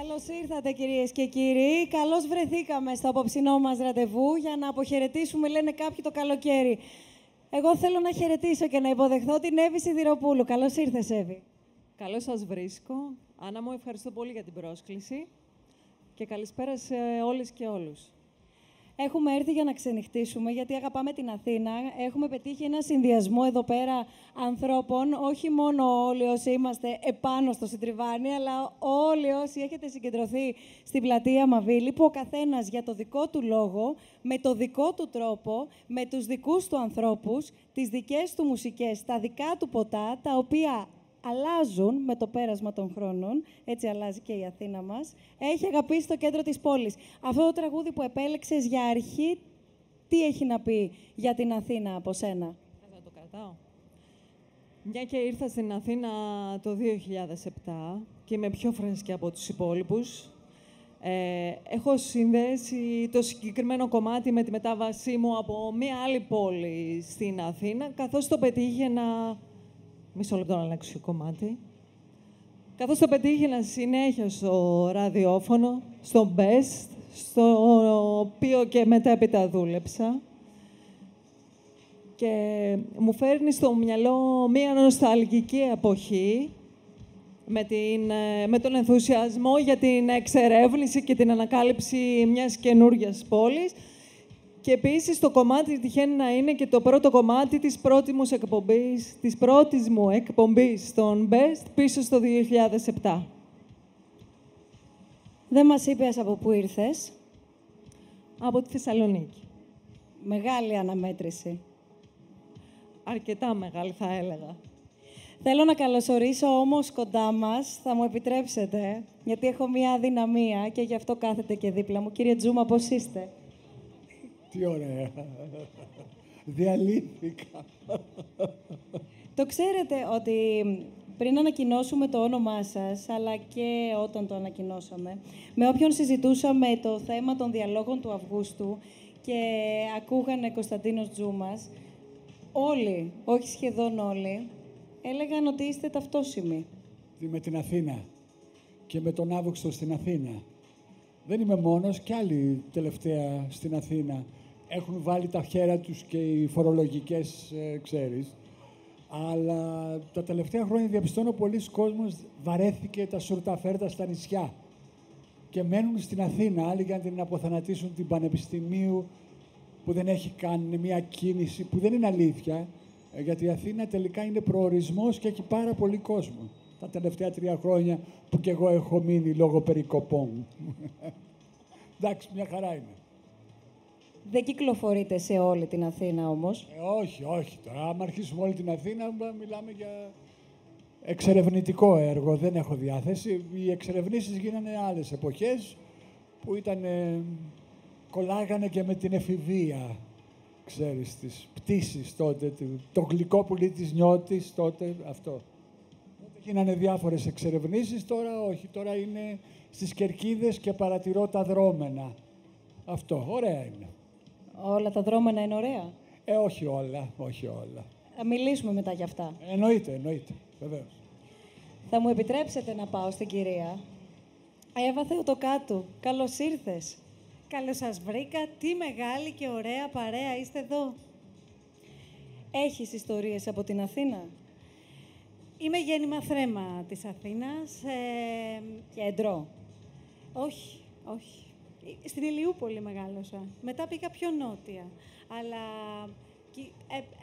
Καλώς ήρθατε κυρίες και κύριοι. Καλώς βρεθήκαμε στο απόψινό μας ραντεβού για να αποχαιρετήσουμε, λένε κάποιοι, το καλοκαίρι. Εγώ θέλω να χαιρετήσω και να υποδεχθώ την Εύη Σιδηροπούλου. Καλώς ήρθες, Εύη. Καλώς σας βρίσκω. Άννα μου, ευχαριστώ πολύ για την πρόσκληση και καλησπέρα σε όλες και όλους. Έχουμε έρθει για να ξενυχτήσουμε, γιατί αγαπάμε την Αθήνα. Έχουμε πετύχει ένα συνδυασμό εδώ πέρα ανθρώπων, όχι μόνο όλοι όσοι είμαστε επάνω στο Συντριβάνι, αλλά όλοι όσοι έχετε συγκεντρωθεί στην πλατεία Μαβίλη, που ο καθένας για το δικό του λόγο, με το δικό του τρόπο, με τους δικούς του ανθρώπους, τις δικές του μουσικές, τα δικά του ποτά, τα οποία αλλάζουν με το πέρασμα των χρόνων, έτσι αλλάζει και η Αθήνα μας, έχει αγαπήσει το κέντρο της πόλης. Αυτό το τραγούδι που επέλεξες για αρχή, τι έχει να πει για την Αθήνα από σένα; Θα το κρατάω. Μια και ήρθα στην Αθήνα το 2007 και είμαι πιο φρέσκη από τους υπόλοιπους, ε, έχω συνδέσει το συγκεκριμένο κομμάτι με τη μετάβασή μου από μία άλλη πόλη στην Αθήνα, καθώς το πετύχαινα Μισό λεπτό να αλλάξω το κομμάτι. Καθώς το πετύχαινα συνέχεια στο ραδιόφωνο, στο Best, στο οποίο και μετέπειτα δούλεψα. Και μου φέρνει στο μυαλό μία νοσταλγική εποχή με, την, με τον ενθουσιασμό για την εξερεύνηση και την ανακάλυψη μιας καινούργιας πόλης, και επίσης το κομμάτι τυχαίνει να είναι και το πρώτο κομμάτι της πρώτης μου εκπομπής, της πρώτης μου εκπομπής στον Best πίσω στο 2007. Δεν μας είπες από πού ήρθες. Από τη Θεσσαλονίκη. Μεγάλη αναμέτρηση. Αρκετά μεγάλη θα έλεγα. Θέλω να καλωσορίσω όμως κοντά μας, θα μου επιτρέψετε, γιατί έχω μία αδυναμία και γι' αυτό κάθεται και δίπλα μου. Κύριε Τζούμα, πώς είστε; Τι ωραία. Διαλύθηκα. Το ξέρετε ότι πριν ανακοινώσουμε το όνομά σας, αλλά και όταν το ανακοινώσαμε, με όποιον συζητούσαμε το θέμα των διαλόγων του Αυγούστου και ακούγανε Κωνσταντίνος Τζούμας, όλοι, όχι σχεδόν όλοι, έλεγαν ότι είστε ταυτόσιμοι. Με την Αθήνα και με τον Αύγουστο στην Αθήνα. Δεν είμαι μόνος, και άλλοι τελευταία στην Αθήνα έχουν βάλει τα χέρια τους και οι φορολογικές, ε, ξέρεις. Αλλά τα τελευταία χρόνια διαπιστώνω πολλοί κόσμος βαρέθηκε τα σουρταφέρτα στα νησιά και μένουν στην Αθήνα, άλλοι για να την αποθανατήσουν την Πανεπιστημίου που δεν έχει κάνει μια κίνηση που δεν είναι αλήθεια, ε, γιατί η Αθήνα τελικά είναι προορισμός και έχει πάρα πολύ κόσμο. Τα τελευταία τρία χρόνια που κι εγώ έχω μείνει λόγω περικοπών. Εντάξει, μια χαρά είναι. Δεν κυκλοφορείτε σε όλη την Αθήνα όμως. Ε, όχι, όχι. Τώρα, άμα αρχίσουμε όλη την Αθήνα, μιλάμε για εξερευνητικό έργο. Δεν έχω διάθεση. Οι εξερευνήσεις γίνανε άλλες εποχές που ήταν, κολλάγανε και με την εφηβεία, ξέρεις, τις πτήσεις τότε, το γλυκό πουλί της νιώτης τότε, αυτό. Τότε γίνανε διάφορες εξερευνήσεις, τώρα όχι. Τώρα είναι στις κερκίδες και παρατηρώ τα δρόμενα. Αυτό, ωραία είναι. Όλα τα δρόμενα είναι ωραία; Ε, όχι όλα, όχι όλα. Θα μιλήσουμε μετά γι' αυτά. Εννοείται, εννοείται, βεβαίως. Θα μου επιτρέψετε να πάω στην κυρία; Εύα Θεοτοκάτου, καλώς ήρθες. Καλώς σας βρήκα. Τι μεγάλη και ωραία παρέα είστε εδώ. Έχεις ιστορίες από την Αθήνα; Είμαι γέννημα θρέμα της Αθήνας. Ε, Κέντρο. Όχι, όχι. Στην Ηλιούπολη μεγάλωσα. Μετά πήγα πιο νότια. Αλλά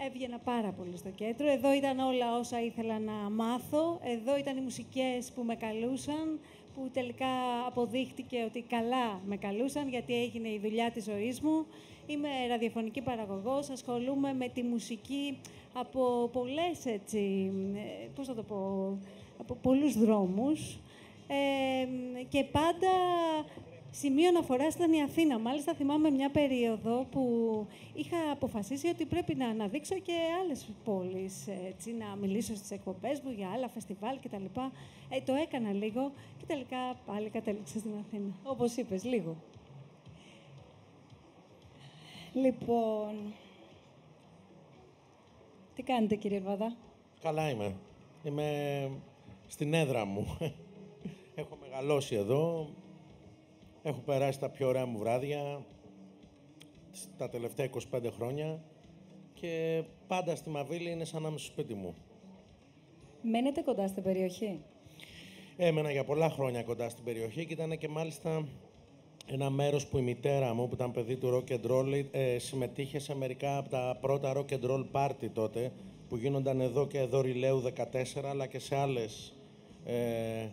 έβγαινα πάρα πολύ στο κέντρο. Εδώ ήταν όλα όσα ήθελα να μάθω. Εδώ ήταν οι μουσικές που με καλούσαν, που τελικά αποδείχτηκε ότι καλά με καλούσαν, γιατί έγινε η δουλειά της ζωής μου. Είμαι ραδιοφωνική παραγωγός, ασχολούμαι με τη μουσική από πολλές, έτσι, ε, πώς θα το πω, από πολλούς δρόμους. Ε, και πάντα Σημείο αναφορά ήταν η Αθήνα. Μάλιστα, θυμάμαι μια περίοδο που είχα αποφασίσει ότι πρέπει να αναδείξω και άλλες πόλεις. Να μιλήσω στις εκπομπές μου για άλλα φεστιβάλ κτλ. Ε, το έκανα λίγο και τελικά πάλι κατέληξα στην Αθήνα. Όπως είπες, λίγο. Λοιπόν. Τι κάνετε, κύριε Βαδά; Καλά είμαι. Είμαι στην έδρα μου. Έχω μεγαλώσει εδώ. Έχω περάσει τα πιο ωραία μου βράδια τα τελευταία 25 χρόνια και πάντα στη Μαβίλη είναι σαν να είμαι στο σπίτι μου. Μένετε κοντά στην περιοχή; Έμενα για πολλά χρόνια κοντά στην περιοχή και ήταν και μάλιστα ένα μέρος που η μητέρα μου, που ήταν παιδί του rock and roll, ε, συμμετείχε σε μερικά από τα πρώτα rock and roll party τότε, που γίνονταν εδώ και εδώ Ριλέου 14, αλλά και σε άλλες ε,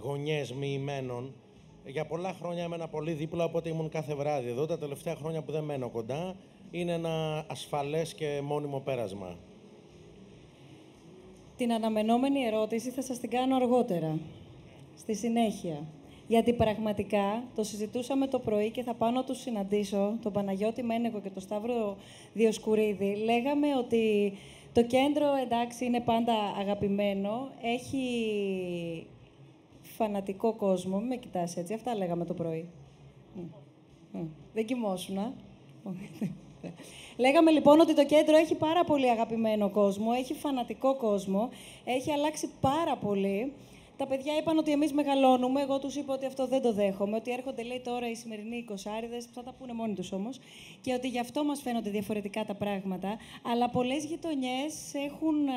γωνιές μοιημένων. Για πολλά χρόνια έμενα πολύ δίπλα, οπότε ήμουν κάθε βράδυ εδώ. Τα τελευταία χρόνια που δεν μένω κοντά, είναι ένα ασφαλές και μόνιμο πέρασμα. Την αναμενόμενη ερώτηση θα σας την κάνω αργότερα, στη συνέχεια. Γιατί πραγματικά το συζητούσαμε το πρωί και θα πάω να τους συναντήσω, τον Παναγιώτη Μένεγο και τον Σταύρο Διοσκουρίδη. Λέγαμε ότι το κέντρο, εντάξει, είναι πάντα αγαπημένο. Έχει φανατικό κόσμο. Μην με κοιτάς έτσι. Αυτά λέγαμε το πρωί. Δεν κοιμόσουνα. Λέγαμε λοιπόν ότι το κέντρο έχει πάρα πολύ αγαπημένο κόσμο, έχει φανατικό κόσμο, έχει αλλάξει πάρα πολύ. Τα παιδιά είπαν ότι εμείς μεγαλώνουμε. Εγώ τους είπα ότι αυτό δεν το δέχομαι. Ότι έρχονται, λέει τώρα, οι σημερινοί εικοσάριδες, θα τα πούνε μόνοι τους όμως. Και ότι γι' αυτό μας φαίνονται διαφορετικά τα πράγματα. Αλλά πολλές γειτονιές έχουν ε,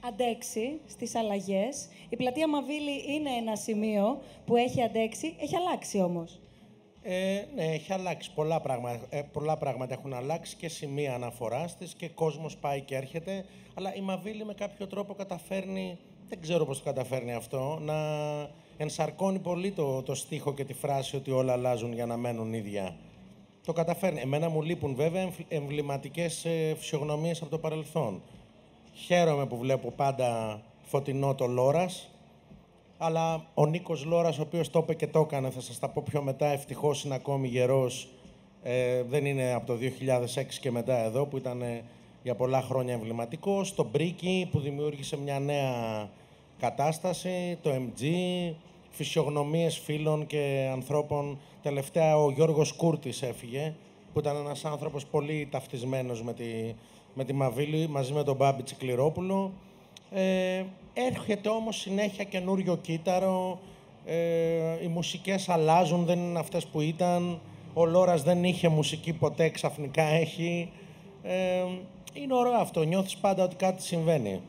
αντέξει στις αλλαγές. Η πλατεία Μαβίλη είναι ένα σημείο που έχει αντέξει, έχει αλλάξει όμως. Ε, ναι, έχει αλλάξει. Πολλά πράγματα, ε, πολλά πράγματα έχουν αλλάξει και σημεία αναφοράς της και κόσμος πάει και έρχεται. Αλλά η Μαβίλη με κάποιο τρόπο καταφέρνει δεν ξέρω πώς το καταφέρνει αυτό, να ενσαρκώνει πολύ το, το στίχο και τη φράση ότι όλα αλλάζουν για να μένουν ίδια. Το καταφέρνει. Εμένα μου λείπουν βέβαια εμβληματικές ε, φυσιογνωμίες από το παρελθόν. Χαίρομαι που βλέπω πάντα φωτεινό το Λόρας, αλλά ο Νίκος Λόρας, ο οποίος το είπε και το έκανε, θα σας τα πω πιο μετά, ευτυχώς είναι ακόμη γερός, ε, δεν είναι από το 2006 και μετά εδώ, που ήταν για πολλά χρόνια εμβληματικός, το Μπρίκι που δημιούργησε μια νέα κατάσταση, το MG, φυσιογνωμίες φίλων και ανθρώπων. Τελευταία ο Γιώργος Κούρτης έφυγε, που ήταν ένας άνθρωπος πολύ ταυτισμένος με τη, με τη Μαβίλη, μαζί με τον Μπάμπη Τσικληρόπουλο. Ε, έρχεται όμως συνέχεια καινούριο κύτταρο, ε, οι μουσικές αλλάζουν, δεν είναι αυτές που ήταν. Ο Λόρας δεν είχε μουσική ποτέ, ξαφνικά έχει. Ε, είναι ωραίο αυτό. Νιώθεις πάντα ότι κάτι συμβαίνει.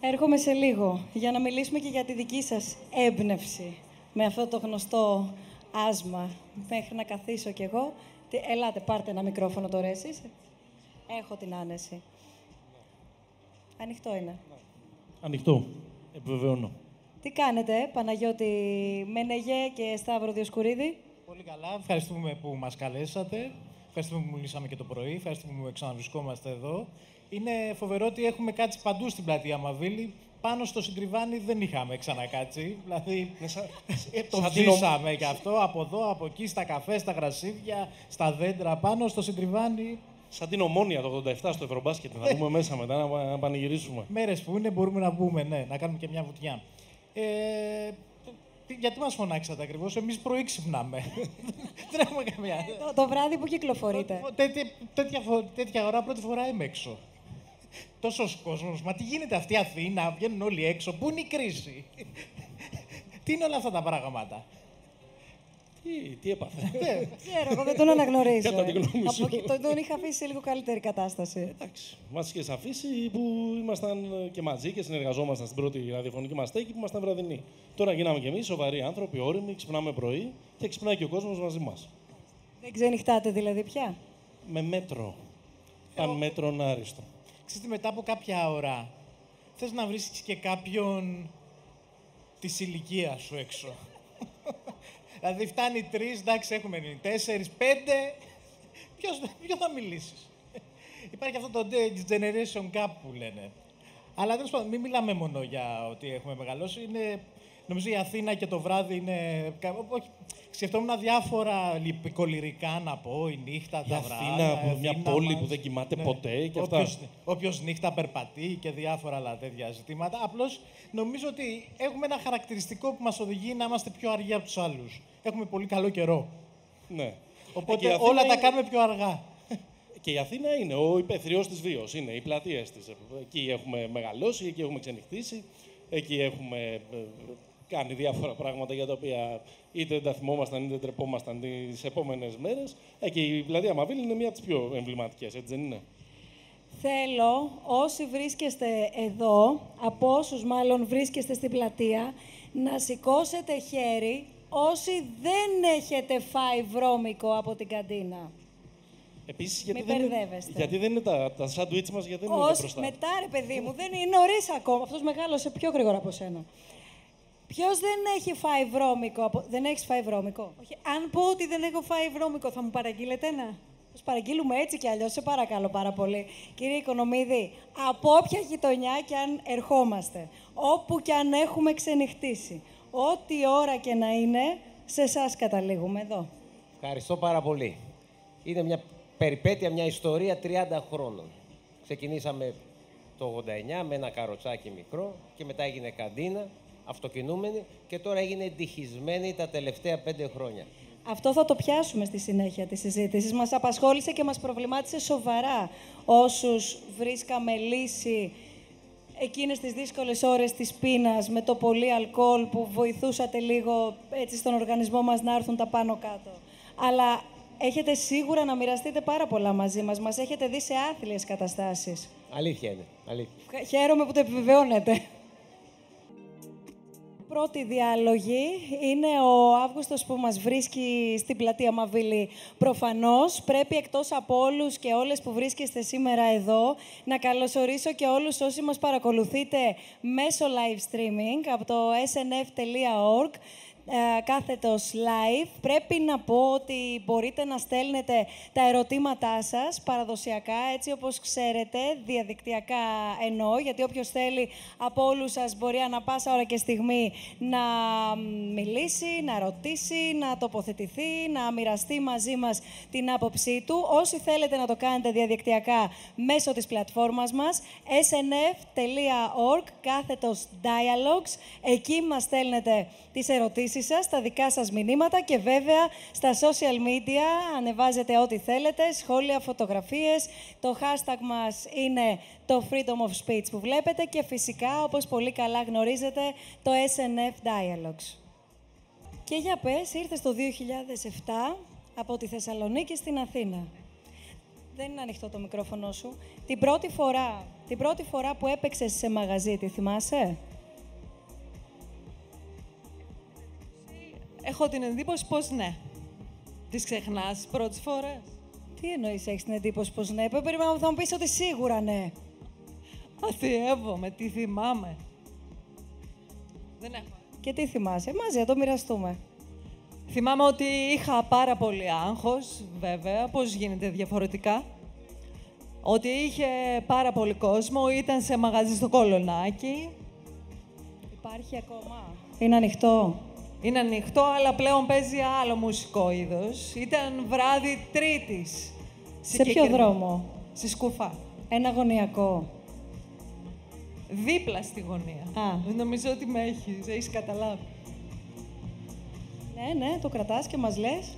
Έρχομαι σε λίγο για να μιλήσουμε και για τη δική σας έμπνευση με αυτό το γνωστό άσμα. Μέχρι να καθίσω κι εγώ. Ελάτε, πάρτε ένα μικρόφωνο τώρα εσείς. Έχω την άνεση. Ανοιχτό είναι. Ανοιχτό. Επιβεβαιώνω. Τι κάνετε, Παναγιώτη Μένεγε και Σταύρο Διοσκουρίδη; Πολύ καλά. Ευχαριστούμε που μας καλέσατε. Ευχαριστούμε που μιλήσαμε και το πρωί. Ευχαριστούμε που ξαναβρισκόμαστε εδώ. Είναι φοβερό ότι έχουμε κάτσει παντού στην πλατεία Μαβίλη. Πάνω στο συντριβάνι δεν είχαμε ξανακάτσει. Δηλαδή, ε, το ζήσαμε κι αυτό από εδώ, από εκεί, στα καφέ, στα γρασίδια, στα δέντρα, πάνω στο συντριβάνι. Σαν την ομόνια το 87 στο Ευρωμπάσκετ. Να μπούμε μέσα μετά να, να πανηγυρίσουμε. Μέρες που είναι μπορούμε να μπούμε, ναι, να κάνουμε και μια βουτιά. Ε, γιατί μας φωνάξατε ακριβώς, εμείς πρωί ξυπνάμε. Δεν έχουμε καμία. Το, το βράδυ που κυκλοφορείτε. Τέτοια, τέτοια, τέτοια ώρα πρώτη φορά είμαι έξω. Τόσος κόσμος. Μα τι γίνεται αυτή η Αθήνα, βγαίνουν όλοι έξω. Πού είναι η κρίση; τι είναι όλα αυτά τα πράγματα; Τι, τι έπαθε; Δεν ξέρω, εγώ δεν τον αναγνωρίζω. Κατά τη γνώμη σου. Από, τον, τον είχα αφήσει σε λίγο καλύτερη κατάσταση. Εντάξει. Μας είχες αφήσει που ήμασταν και μαζί και συνεργαζόμασταν στην πρώτη ραδιοφωνική μας στέκη που ήμασταν βραδινοί. Τώρα γίναμε κι εμείς σοβαροί άνθρωποι, όριμοι, ξυπνάμε πρωί και ξυπνάει και ο κόσμος μαζί μας. Δεν ξενυχτάτε δηλαδή πια; Με μέτρο. Παν μέτρο άριστο. Ξέρετε, μετά από κάποια ώρα, θες να βρίσκεις και κάποιον της ηλικίας σου έξω; Δηλαδή φτάνει τρεις, εντάξει, έχουμε τέσσερις, πέντε. Ποιος, ποιο θα μιλήσεις; Υπάρχει αυτό το generation gap που λένε. Αλλά τέλος πάντων, μην μιλάμε μόνο για ότι έχουμε μεγαλώσει. Είναι, νομίζω η Αθήνα και το βράδυ είναι. Όχι, σκεφτόμουν διάφορα λυπικολυρικά να πω, η νύχτα, Η τα Αθήνα, βράδια. μια Αθήνα πόλη μας. που δεν κοιμάται Ναι. ποτέ και αυτά. Όποιος, όποιος νύχτα περπατεί και διάφορα άλλα τέτοια ζητήματα. Απλώς νομίζω ότι έχουμε ένα χαρακτηριστικό που μας οδηγεί να είμαστε πιο αργοί από τους άλλους. Έχουμε πολύ καλό καιρό. Ναι. Οπότε Και η Αθήνα όλα τα είναι- κάνουμε πιο αργά. Και η Αθήνα είναι ο υπεθριός της βίω. Είναι οι πλατείε της. Εκεί έχουμε μεγαλώσει, εκεί έχουμε ξενυχτήσει, εκεί έχουμε ε, κάνει διάφορα πράγματα για τα οποία είτε δεν τα θυμόμασταν είτε τρεπόμασταν τις επόμενες μέρες. Ε, και η πλατεία Μαβίλη είναι μία από τις πιο εμβληματικές, έτσι δεν είναι; Θέλω όσοι βρίσκεστε εδώ, από όσους μάλλον βρίσκεστε στην πλατεία, να σηκώσετε χέρι όσοι δεν έχετε φάει βρώμικο από την καντίνα. Επίσης, γιατί, Μην δεν είναι- μπερδεύεστε. γιατί δεν είναι τα, τα σάντουιτς μας, γιατί δεν είναι εδώ Όσοι, μπροστά; μετά ρε παιδί μου, δεν είναι νωρίς ακόμα. Αυτός μεγάλωσε πιο γρήγορα από σένα. Ποιος δεν έχει φάει βρώμικο, από... δεν έχεις φάει βρώμικο; Όχι, αν πω ότι δεν έχω φάει βρώμικο, θα μου παραγγείλετε ένα; Σας παραγγείλουμε έτσι κι αλλιώς, σε παρακαλώ πάρα πολύ. Κύριε Οικονομίδη, από όποια γειτονιά κι αν ερχόμαστε, όπου κι αν έχουμε ξενυχτήσει, ό,τι ώρα και να είναι, σε εσάς καταλήγουμε εδώ. Ευχαριστώ πάρα πολύ. Είναι μια περιπέτεια, μια ιστορία 30 χρόνων. Ξεκινήσαμε το 89 με ένα καροτσάκι μικρό και μετά έγινε καντίνα, αυτοκινούμενη και τώρα έγινε εντυχισμένη τα τελευταία πέντε χρόνια. Αυτό θα το πιάσουμε στη συνέχεια της συζήτησης. Μας απασχόλησε και μας προβλημάτισε σοβαρά όσους βρίσκαμε λύση εκείνες τις δύσκολες ώρες της πείνας με το πολύ αλκοόλ που βοηθούσατε λίγο έτσι στον οργανισμό μας να έρθουν τα πάνω κάτω. Αλλά έχετε σίγουρα να μοιραστείτε πάρα πολλά μαζί μας. Μας έχετε δει σε άθλιες καταστάσεις. Αλήθεια είναι. Αλήθεια. Χαίρομαι που το επιβεβαιώνετε. Πρώτη διάλογη είναι ο Αύγουστος που μας βρίσκει στην πλατεία Μαβίλη. Προφανώς πρέπει εκτός από όλους και όλες που βρίσκεστε σήμερα εδώ να καλωσορίσω και όλους όσοι μας παρακολουθείτε μέσω live streaming από το snf.org ε, κάθετος live. Πρέπει να πω ότι μπορείτε να στέλνετε τα ερωτήματά σας παραδοσιακά, έτσι όπως ξέρετε, διαδικτυακά εννοώ, γιατί όποιος θέλει από όλους σας μπορεί ανα πάσα ώρα και στιγμή να μιλήσει, να ρωτήσει, να τοποθετηθεί, να μοιραστεί μαζί μας την άποψή του. Όσοι θέλετε να το κάνετε διαδικτυακά μέσω της πλατφόρμας μας, snf.org, κάθετος dialogues. Εκεί μας στέλνετε τις ερωτήσεις σας, τα δικά σας μηνύματα και βέβαια στα social media ανεβάζετε ό,τι θέλετε, σχόλια, φωτογραφίες. Το hashtag μας είναι το Freedom of Speech που βλέπετε και φυσικά, όπως πολύ καλά γνωρίζετε, το SNF Dialogues. Και για πες, ήρθες το 2007 από τη Θεσσαλονίκη στην Αθήνα. Δεν είναι ανοιχτό το μικρόφωνο σου. Την πρώτη φορά, την πρώτη φορά που έπαιξες σε μαγαζί, τη θυμάσαι; Έχω την εντύπωση πως ναι. Τις ξεχνάς πρώτες φορές. Τι εννοείς έχεις την εντύπωση πως ναι; Πε- Περίμενα θα μου πεις ότι σίγουρα ναι. Αστειεύομαι, τι θυμάμαι. Δεν έχω. Και τι θυμάσαι; Μαζί, να το μοιραστούμε. Θυμάμαι ότι είχα πάρα πολύ άγχος, βέβαια, πώς γίνεται διαφορετικά. Ότι είχε πάρα πολύ κόσμο, ήταν σε μαγαζί στο Κολονάκι. Υπάρχει ακόμα. Είναι ανοιχτό. Είναι ανοιχτό, αλλά πλέον παίζει άλλο μουσικό είδος. Ήταν βράδυ Τρίτης. Σε ποιο Συγκεκριμένα- δρόμο; Στη Σκουφά. Ένα γωνιακό. Δίπλα στη γωνία. Α. Νομίζω ότι με έχεις, έχεις καταλάβει. Ναι, ναι, το κρατάς και μας λες.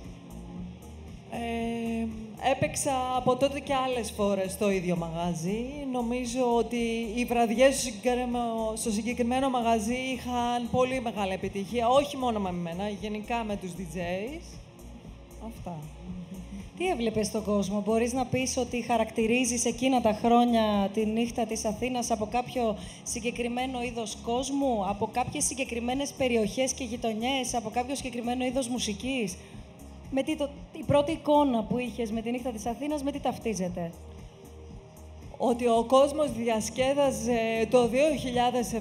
Ε, έπαιξα από τότε και άλλες φορές στο ίδιο μαγαζί. Νομίζω ότι οι βραδιές στο συγκεκριμένο, στο συγκεκριμένο μαγαζί είχαν πολύ μεγάλη επιτυχία. Όχι μόνο με μένα, γενικά με τους DJs. Αυτά. Τι έβλεπες στον κόσμο, μπορείς να πεις ότι χαρακτηρίζεις εκείνα τα χρόνια τη νύχτα της Αθήνας από κάποιο συγκεκριμένο είδος κόσμου, από κάποιες συγκεκριμένες περιοχές και γειτονιές, από κάποιο συγκεκριμένο είδος μουσικής; Με τι το, η πρώτη εικόνα που είχες με τη νύχτα της Αθήνας, με τι ταυτίζεται; Ότι ο κόσμος διασκέδαζε το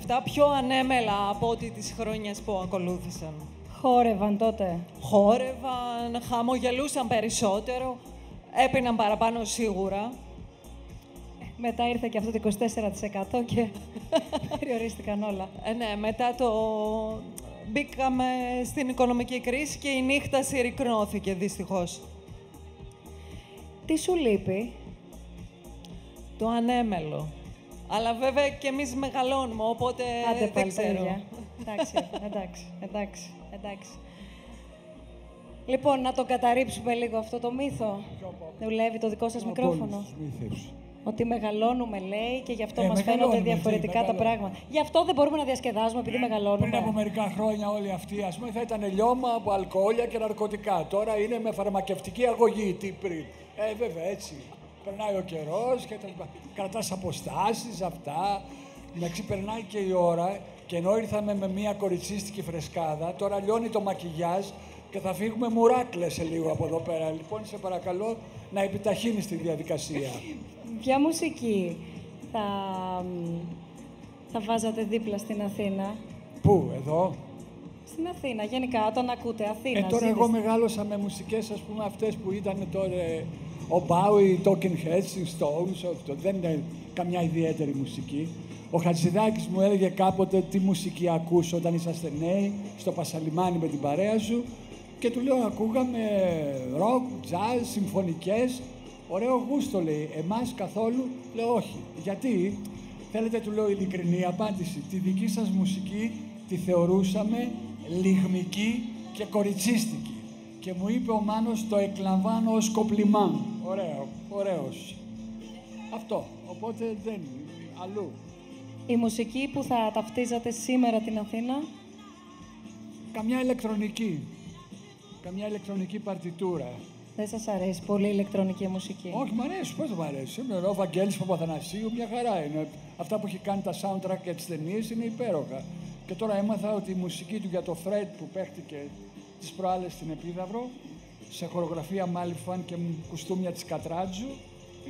2007 πιο ανέμελα από ό,τι τις χρόνιες που ακολούθησαν. Χόρευαν τότε; Χόρευαν, χαμογελούσαν περισσότερο, έπιναν παραπάνω σίγουρα. Μετά ήρθε και αυτό το 24% και περιορίστηκαν όλα. Ε, ναι, μετά το... Μπήκαμε στην οικονομική κρίση και η νύχτα συρρυκνώθηκε, δυστυχώς. Τι σου λείπει, Το ανέμελο. Αλλά βέβαια και εμείς μεγαλώνουμε, οπότε Άντε δεν πάλι τα ξέρω. ίδια. εντάξει, εντάξει, εντάξει, εντάξει. Λοιπόν, να το καταρρύψουμε λίγο αυτό το μύθο. Δουλεύει το δικό σας Από μικρόφωνο. όλους τους μύθους. Ότι μεγαλώνουμε, λέει, και γι' αυτό Ε, μας φαίνονται μεγαλώνουμε, διαφορετικά έτσι, τα μεγαλώνουμε. πράγματα. Γι' αυτό δεν μπορούμε να διασκεδάζουμε, επειδή μεγαλώνουμε. Πριν από μερικά χρόνια όλοι αυτοί, ας πούμε, θα ήταν λιώμα από αλκοόλια και ναρκωτικά. Τώρα είναι με φαρμακευτική αγωγή, τι πριν. Ε, βέβαια, έτσι. Περνάει ο καιρός και τα λοιπά. Κρατάς αποστάσεις, αυτά. Εντάξει, περνάει και η ώρα και ενώ ήρθαμε με μια κοριτσίστικη φρεσκάδα, τώρα λιώνει το μακιγιάζ και θα φύγουμε μουράκλες σε λίγο από εδώ πέρα. Λοιπόν, σε παρακαλώ να επιταχύνεις τη διαδικασία. Ποια μουσική θα, θα βάζατε δίπλα στην Αθήνα; Πού, εδώ; Στην Αθήνα, γενικά, όταν ακούτε Αθήνα. Ε, τώρα ζείτε εγώ στη- μεγάλωσα με μουσικές, ας πούμε, αυτές που ήταν τώρα ο Bowie, οι Talking Heads, οι Stones, αυτό. δεν είναι καμιά ιδιαίτερη μουσική. Ο Χατζηδάκης μου έλεγε κάποτε τι μουσική ακούς όταν είσαστε νέοι, στο Πασαλιμάνι με την παρέα σου και του λέω ακούγαμε ροκ, jazz, συμφωνικές, ωραίο γούστο λέει, εμάς καθόλου, λέω όχι. Γιατί, θέλετε του λέω ειλικρινή απάντηση, τη δική σας μουσική τη θεωρούσαμε λιγμική και κοριτσίστικη. Και μου είπε ο Μάνος το εκλαμβάνω ως κοπλιμάν. Ωραίο, ωραίος. Αυτό. Οπότε δεν, αλλού. Η μουσική που θα ταυτίζατε σήμερα την Αθήνα; Καμιά ηλεκτρονική. Καμιά ηλεκτρονική παρτιτούρα. Δεν σας αρέσει πολύ η ηλεκτρονική μουσική; Όχι, μ' αρέσει, πώς δεν μ' αρέσει; Είναι ο Βαγγέλης Παπαθανασίου, μια χαρά είναι. Αυτά που έχει κάνει τα soundtrack για τις ταινίες είναι υπέροχα. Και τώρα έμαθα ότι η μουσική του για το Fred που παίχτηκε τις προάλλες στην Επίδαυρο, σε χορογραφία Μάλιφαν και κουστούμια της Κατράτζου,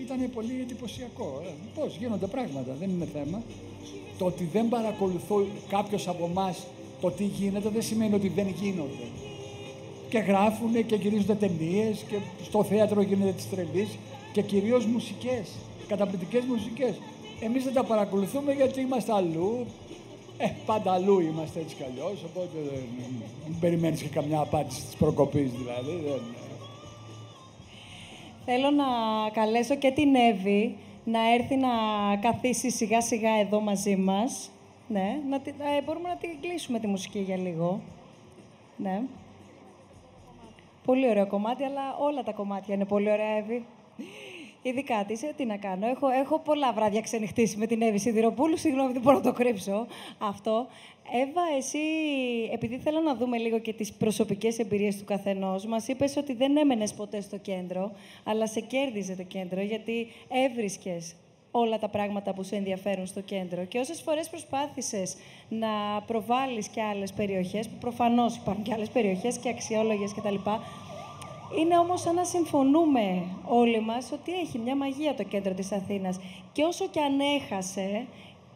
ήταν πολύ εντυπωσιακό. Ε, πώς γίνονται πράγματα, δεν είναι θέμα. Το ότι δεν παρακολουθώ κάποιος από εμάς το τι γίνεται δεν σημαίνει ότι δεν γίνονται και γράφουν και γυρίζονται ταινίες και στο θέατρο γίνεται τη τρελής και κυρίως μουσικές. Καταπληκτικές μουσικές. Εμείς δεν τα παρακολουθούμε γιατί είμαστε αλλού. Ε, πάντα αλλού είμαστε έτσι κι αλλιώς. Οπότε δεν, δεν περιμένεις και καμιά απάντηση της προκοπής δηλαδή. Δεν, Θέλω να καλέσω και την Εύη να έρθει να καθίσει σιγά σιγά εδώ μαζί μας. Ναι, να, τη- ε, μπορούμε να την κλείσουμε τη μουσική για λίγο. Ναι. Πολύ ωραίο κομμάτι, αλλά όλα τα κομμάτια είναι πολύ ωραία, Εύη. Ειδικά της, ε, τι να κάνω. Έχω, έχω πολλά βράδια ξενυχτήσει με την Εύη Σιδηροπούλου. Συγγνώμη, δεν μπορώ να το κρύψω αυτό. Εύα, εσύ, επειδή θέλω να δούμε λίγο και τις προσωπικές εμπειρίες του καθενός, μας είπες ότι δεν έμενες ποτέ στο κέντρο, αλλά σε κέρδιζε το κέντρο, γιατί έβρισκες όλα τα πράγματα που σε ενδιαφέρουν στο κέντρο. Και όσες φορές προσπάθησες να προβάλλεις και άλλες περιοχές, που προφανώς υπάρχουν και άλλες περιοχές και αξιόλογες κτλ., είναι όμως σαν να συμφωνούμε όλοι μας ότι έχει μια μαγεία το κέντρο της Αθήνας. Και όσο και αν έχασε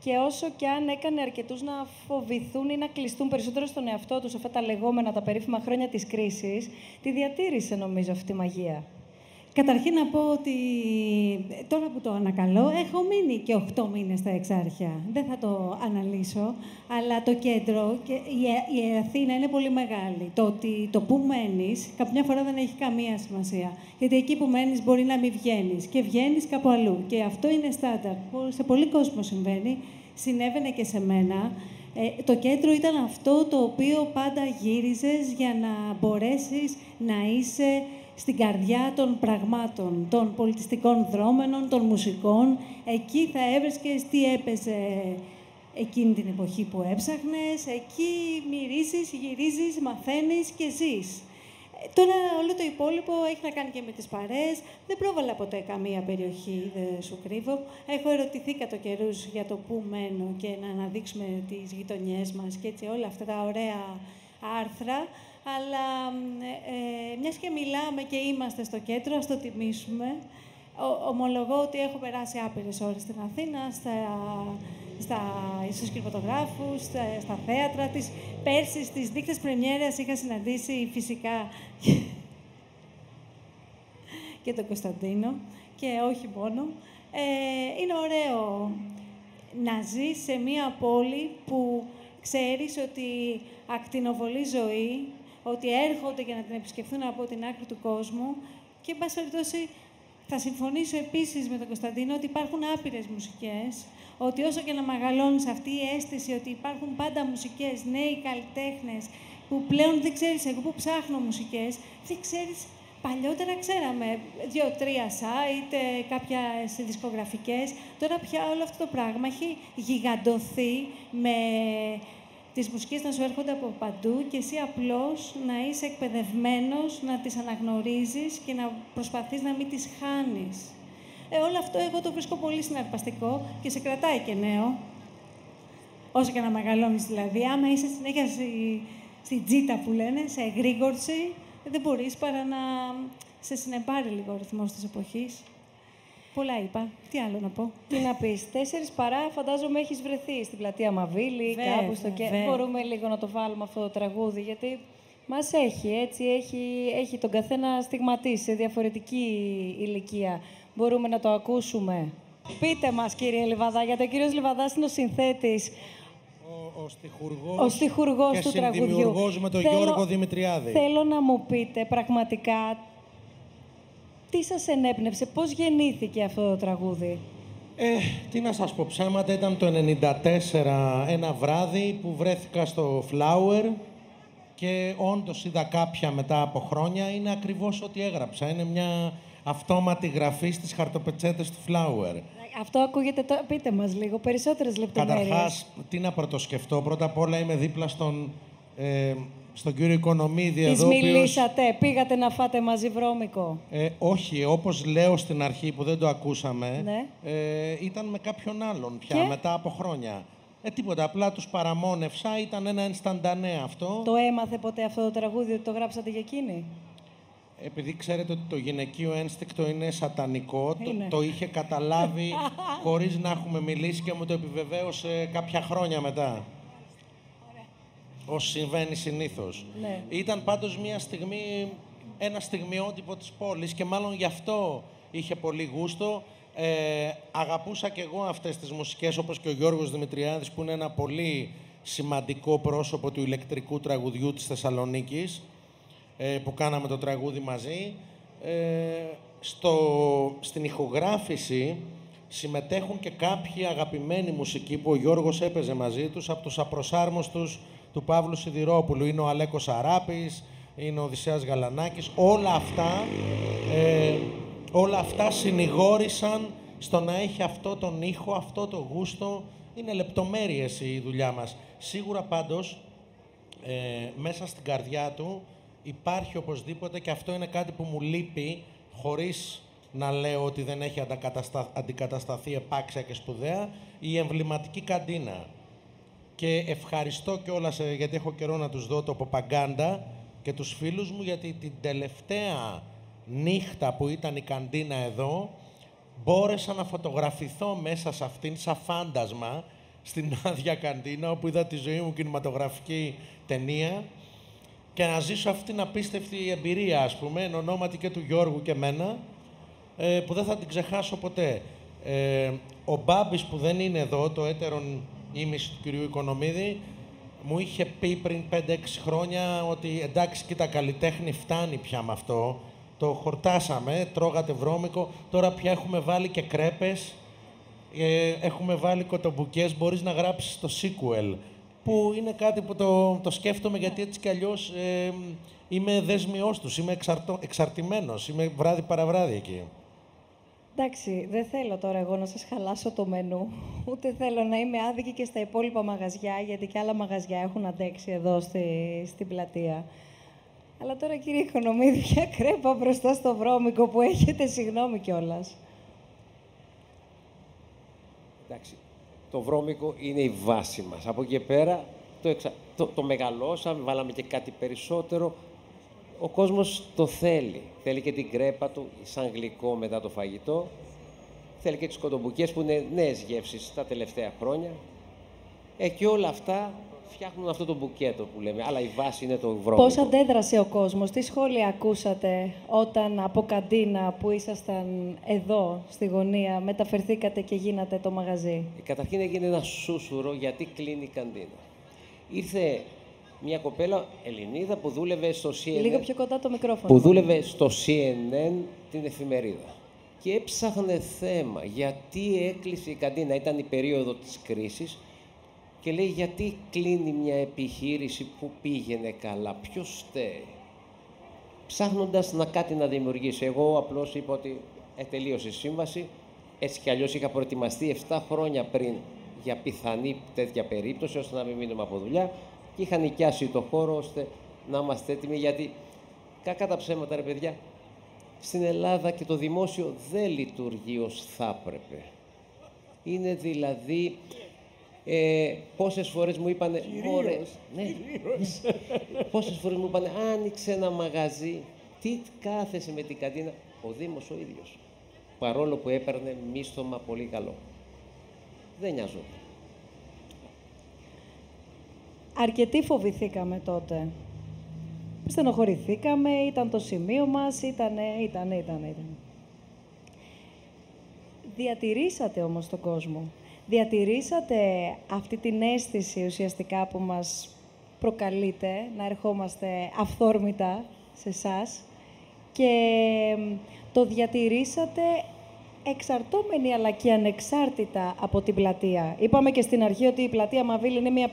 και όσο και αν έκανε αρκετούς να φοβηθούν ή να κλειστούν περισσότερο στον εαυτό τους αυτά τα λεγόμενα, τα περίφημα χρόνια της κρίσης, τη διατήρησε νομίζω αυτή τη μαγεία. Καταρχήν να πω ότι ε, τώρα που το ανακαλώ, έχω μείνει και 8 μήνες στα Εξάρχεια. Δεν θα το αναλύσω, αλλά το κέντρο και η, Ε- η Αθήνα είναι πολύ μεγάλη. Το ότι το που μένεις, κάποια φορά δεν έχει καμία σημασία. Γιατί εκεί που μένεις μπορεί να μην βγαίνεις και βγαίνεις κάπου αλλού. Και αυτό είναι στάνταρ. Σε πολύ κόσμο συμβαίνει. Συνέβαινε και σε μένα. Ε, το κέντρο ήταν αυτό το οποίο πάντα γύριζες για να μπορέσεις να είσαι στην καρδιά των πραγμάτων, των πολιτιστικών δρόμενων, των μουσικών. Εκεί θα έβρισκες τι έπαιζε εκείνη την εποχή που έψαχνες. Εκεί μυρίζεις, γυρίζεις, μαθαίνεις και ζεις. Ε, Τώρα όλο το υπόλοιπο έχει να κάνει και με τις παρέες. Δεν πρόβαλα ποτέ καμία περιοχή, δεν σου κρύβω. Έχω ερωτηθεί κατά καιρούς για το πού μένω και να αναδείξουμε τις γειτονιές μας και έτσι όλα αυτά τα ωραία άρθρα. Αλλά ε, ε, μιας και μιλάμε και είμαστε στο κέντρο, ας το τιμήσουμε. Ο, ομολογώ ότι έχω περάσει άπειρες ώρες στην Αθήνα, στα, στα, στους κινηματογράφους, στα, στα θέατρα της. Πέρσι στις δείκτες πρεμιέρας είχα συναντήσει φυσικά και τον Κωνσταντίνο και όχι μόνο. Ε, είναι ωραίο να ζεις σε μία πόλη που ξέρεις ότι ακτινοβολεί ζωή, ότι έρχονται για να την επισκεφθούν από την άκρη του κόσμου και, εν πάση περιπτώσει, θα συμφωνήσω επίσης με τον Κωνσταντίνο ότι υπάρχουν άπειρες μουσικές, ότι όσο και να μεγαλώνεις αυτή η αίσθηση ότι υπάρχουν πάντα μουσικές, νέοι καλλιτέχνες, που πλέον δεν ξέρεις, εγώ που ψάχνω μουσικές, δεν ξέρεις Παλιότερα ξέραμε δύο-τρία site, ε, κάποια δισκογραφικές. Τώρα πια όλο αυτό το πράγμα έχει γιγαντωθεί με τις μουσικές να σου έρχονται από παντού και εσύ απλώς να είσαι εκπαιδευμένος, να τις αναγνωρίζεις και να προσπαθείς να μην τις χάνεις. Ε, όλο αυτό εγώ το βρίσκω πολύ συναρπαστικό και σε κρατάει και νέο. Όσο και να μεγαλώνεις δηλαδή. Άμα είσαι συνέχεια στη, στη τζίτα που λένε, σε εγρήγορση, δεν μπορείς παρά να σε συνεπάρει λίγο ο ρυθμός της εποχής. Πολλά είπα. Τι άλλο να πω. Τι να πεις. Τέσσερις παρά φαντάζομαι έχεις βρεθεί στην πλατεία Μαβίλη, Βέβαια, κάπου στο και... βέβαια. Μπορούμε λίγο να το βάλουμε αυτό το τραγούδι, γιατί μας έχει, έτσι, έχει, έχει τον καθένα στιγματίσει σε διαφορετική ηλικία. Μπορούμε να το ακούσουμε. Πείτε μας, κύριε Λιβαδά, γιατί ο κύριος Λιβαδάς είναι ο συνθέτης, Ο, ο στιχουργός, ο στιχουργός και του τραγουδιού. συνδημιουργός με τον Θέλω- Γιώργο Δημητριάδη. Θέλω να μου πείτε πραγματικά τι σας ενέπνευσε, πώς γεννήθηκε αυτό το τραγούδι; Ε, τι να σας πω, ψέματα ήταν το 94 ένα βράδυ που βρέθηκα στο Flower και όντως είδα κάποια μετά από χρόνια. Είναι ακριβώς ό,τι έγραψα. Είναι μια αυτόματη γραφή στις χαρτοπετσέτες του Flower. Αυτό ακούγεται τώρα. Πείτε μας λίγο, περισσότερες λεπτομέρειες. Καταρχάς, τι να πρωτοσκεφτώ. Πρώτα απ' όλα είμαι δίπλα στον, ε, στον κύριο Οικονομίδη Της εδώ, ο οποίος- μιλήσατε, πήγατε να φάτε μαζί βρώμικο. Ε, όχι, όπως λέω στην αρχή που δεν το ακούσαμε, Ναι. ε, ήταν με κάποιον άλλον πια, Και; μετά από χρόνια. Ε, τίποτα, απλά τους παραμόνευσα, ήταν ένα ενσταντανέ αυτό. Το έμαθε ποτέ αυτό το τραγούδι ότι το γράψατε για εκείνη; Επειδή ξέρετε ότι το γυναικείο ένστικτο είναι σατανικό, το, Είναι. το είχε καταλάβει χωρίς να έχουμε μιλήσει και μου το επιβεβαίωσε κάποια χρόνια μετά. Ως συμβαίνει συνήθως. Ναι. Ήταν πάντως μια στιγμή, ένα στιγμιότυπο της πόλης και μάλλον γι' αυτό είχε πολύ γούστο. Ε, αγαπούσα και εγώ αυτές τις μουσικές όπως και ο Γιώργος Δημητριάδης που είναι ένα πολύ σημαντικό πρόσωπο του ηλεκτρικού τραγουδιού της Θεσσαλονίκης ε, που κάναμε το τραγούδι μαζί. Ε, στο, στην ηχογράφηση συμμετέχουν και κάποιοι αγαπημένοι μουσικοί που ο Γιώργος έπαιζε μαζί τους από τους απροσάρμοστους του Παύλου Σιδηρόπουλου. Είναι ο Αλέκος Αράπης, είναι ο Οδυσσέας Γαλανάκης. Όλα αυτά, ε, όλα αυτά συνηγόρησαν στο να έχει αυτό τον ήχο, αυτό το γούστο. Είναι λεπτομέρειες η δουλειά μας. Σίγουρα πάντως ε, μέσα στην καρδιά του υπάρχει οπωσδήποτε και αυτό είναι κάτι που μου λείπει χωρίς να λέω ότι δεν έχει αντακαταστα... αντικατασταθεί επάξια και σπουδαία η εμβληματική καντίνα. Και ευχαριστώ κιόλας γιατί έχω καιρό να τους δω το Ποπαγκάντα και τους φίλους μου γιατί την τελευταία νύχτα που ήταν η καντίνα εδώ μπόρεσα να φωτογραφηθώ μέσα σε αυτήν σαν φάντασμα στην άδεια καντίνα όπου είδα τη ζωή μου κινηματογραφική ταινία και να ζήσω αυτή την απίστευτη εμπειρία, ας πούμε, εν ονόματι και του Γιώργου και μένα, ε, που δεν θα την ξεχάσω ποτέ. Ε, ο Μπάμπης που δεν είναι εδώ, το έτερον ήμιση του κυρίου Οικονομίδη, μου είχε πει πριν 5-6 χρόνια ότι εντάξει, κοίτα, καλλιτέχνη φτάνει πια με αυτό. Το χορτάσαμε, τρώγατε βρώμικο, τώρα πια έχουμε βάλει και κρέπες, ε, έχουμε βάλει κοτομπουκές, μπορείς να γράψεις το sequel. Που είναι κάτι που το, το σκέφτομαι γιατί έτσι κι αλλιώς ε, είμαι δέσμιός τους, είμαι εξαρτώ, εξαρτημένος, είμαι βράδυ παραβράδυ εκεί. Εντάξει, δεν θέλω τώρα εγώ να σας χαλάσω το μενού, ούτε θέλω να είμαι άδικη και στα υπόλοιπα μαγαζιά, γιατί και άλλα μαγαζιά έχουν αντέξει εδώ στη, στην πλατεία. Αλλά τώρα, κύριε Οικονομίδη, ποια κρέπα μπροστά στο βρώμικο που έχετε, συγγνώμη κιόλας. Εντάξει, το βρώμικο είναι η βάση μας. Από εκεί και πέρα το, εξα... το, το μεγαλώσαμε, βάλαμε και κάτι περισσότερο. Ο κόσμος το θέλει. Θέλει και την κρέπα του σαν γλυκό μετά το φαγητό. Θέλει και τις κοντομπουκές που είναι νέες γεύσεις τα τελευταία χρόνια. Ε, και όλα αυτά φτιάχνουν αυτό το μπουκέτο που λέμε. Αλλά η βάση είναι το βρώμικο. Πώς αντέδρασε ο κόσμος, τι σχόλια ακούσατε όταν από καντίνα που ήσασταν εδώ στη γωνία μεταφερθήκατε και γίνατε το μαγαζί; Ε, Καταρχήν έγινε ένα σούσουρο γιατί κλείνει η καντίνα. Ήρθε μια κοπέλα Ελληνίδα που δούλευε στο CNN. Λίγο πιο κοντά το μικρόφωνο. που δούλευε στο CNN την εφημερίδα. Και έψαχνε θέμα γιατί έκλεισε η καντίνα. Ήταν η περίοδο της κρίσης και λέει γιατί κλείνει μια επιχείρηση που πήγαινε καλά. Ποιος φταίει; ψάχνοντας να κάτι να δημιουργήσει. Εγώ απλώς είπα ότι ε, τελείωσε η σύμβαση, έτσι κι αλλιώς είχα προετοιμαστεί 7 χρόνια πριν για πιθανή τέτοια περίπτωση, ώστε να μην μείνουμε από δουλειά και είχα νοικιάσει το χώρο ώστε να είμαστε έτοιμοι, γιατί κακά τα ψέματα ρε παιδιά, στην Ελλάδα και το δημόσιο δεν λειτουργεί ως θα έπρεπε. Είναι δηλαδή ε, πόσες φορές μου είπανε... Κυρίως, ναι. πόσες φορές μου είπανε, άνοιξε ένα μαγαζί, τι κάθεσαι με την καντίνα. Ο Δήμος ο ίδιος. Παρόλο που έπαιρνε μίσθωμα πολύ καλό. Δεν νοιάζω. Αρκετοί φοβηθήκαμε τότε. Στενοχωρηθήκαμε, ήταν το σημείο μας, ήτανε, ήτανε, ήτανε, ήτανε. Διατηρήσατε όμως τον κόσμο. Διατηρήσατε αυτή την αίσθηση ουσιαστικά που μας προκαλείτε, να ερχόμαστε αυθόρμητα σε εσάς και το διατηρήσατε εξαρτώμενοι αλλά και ανεξάρτητα από την πλατεία. Είπαμε και στην αρχή ότι η πλατεία Μαβίλη είναι μια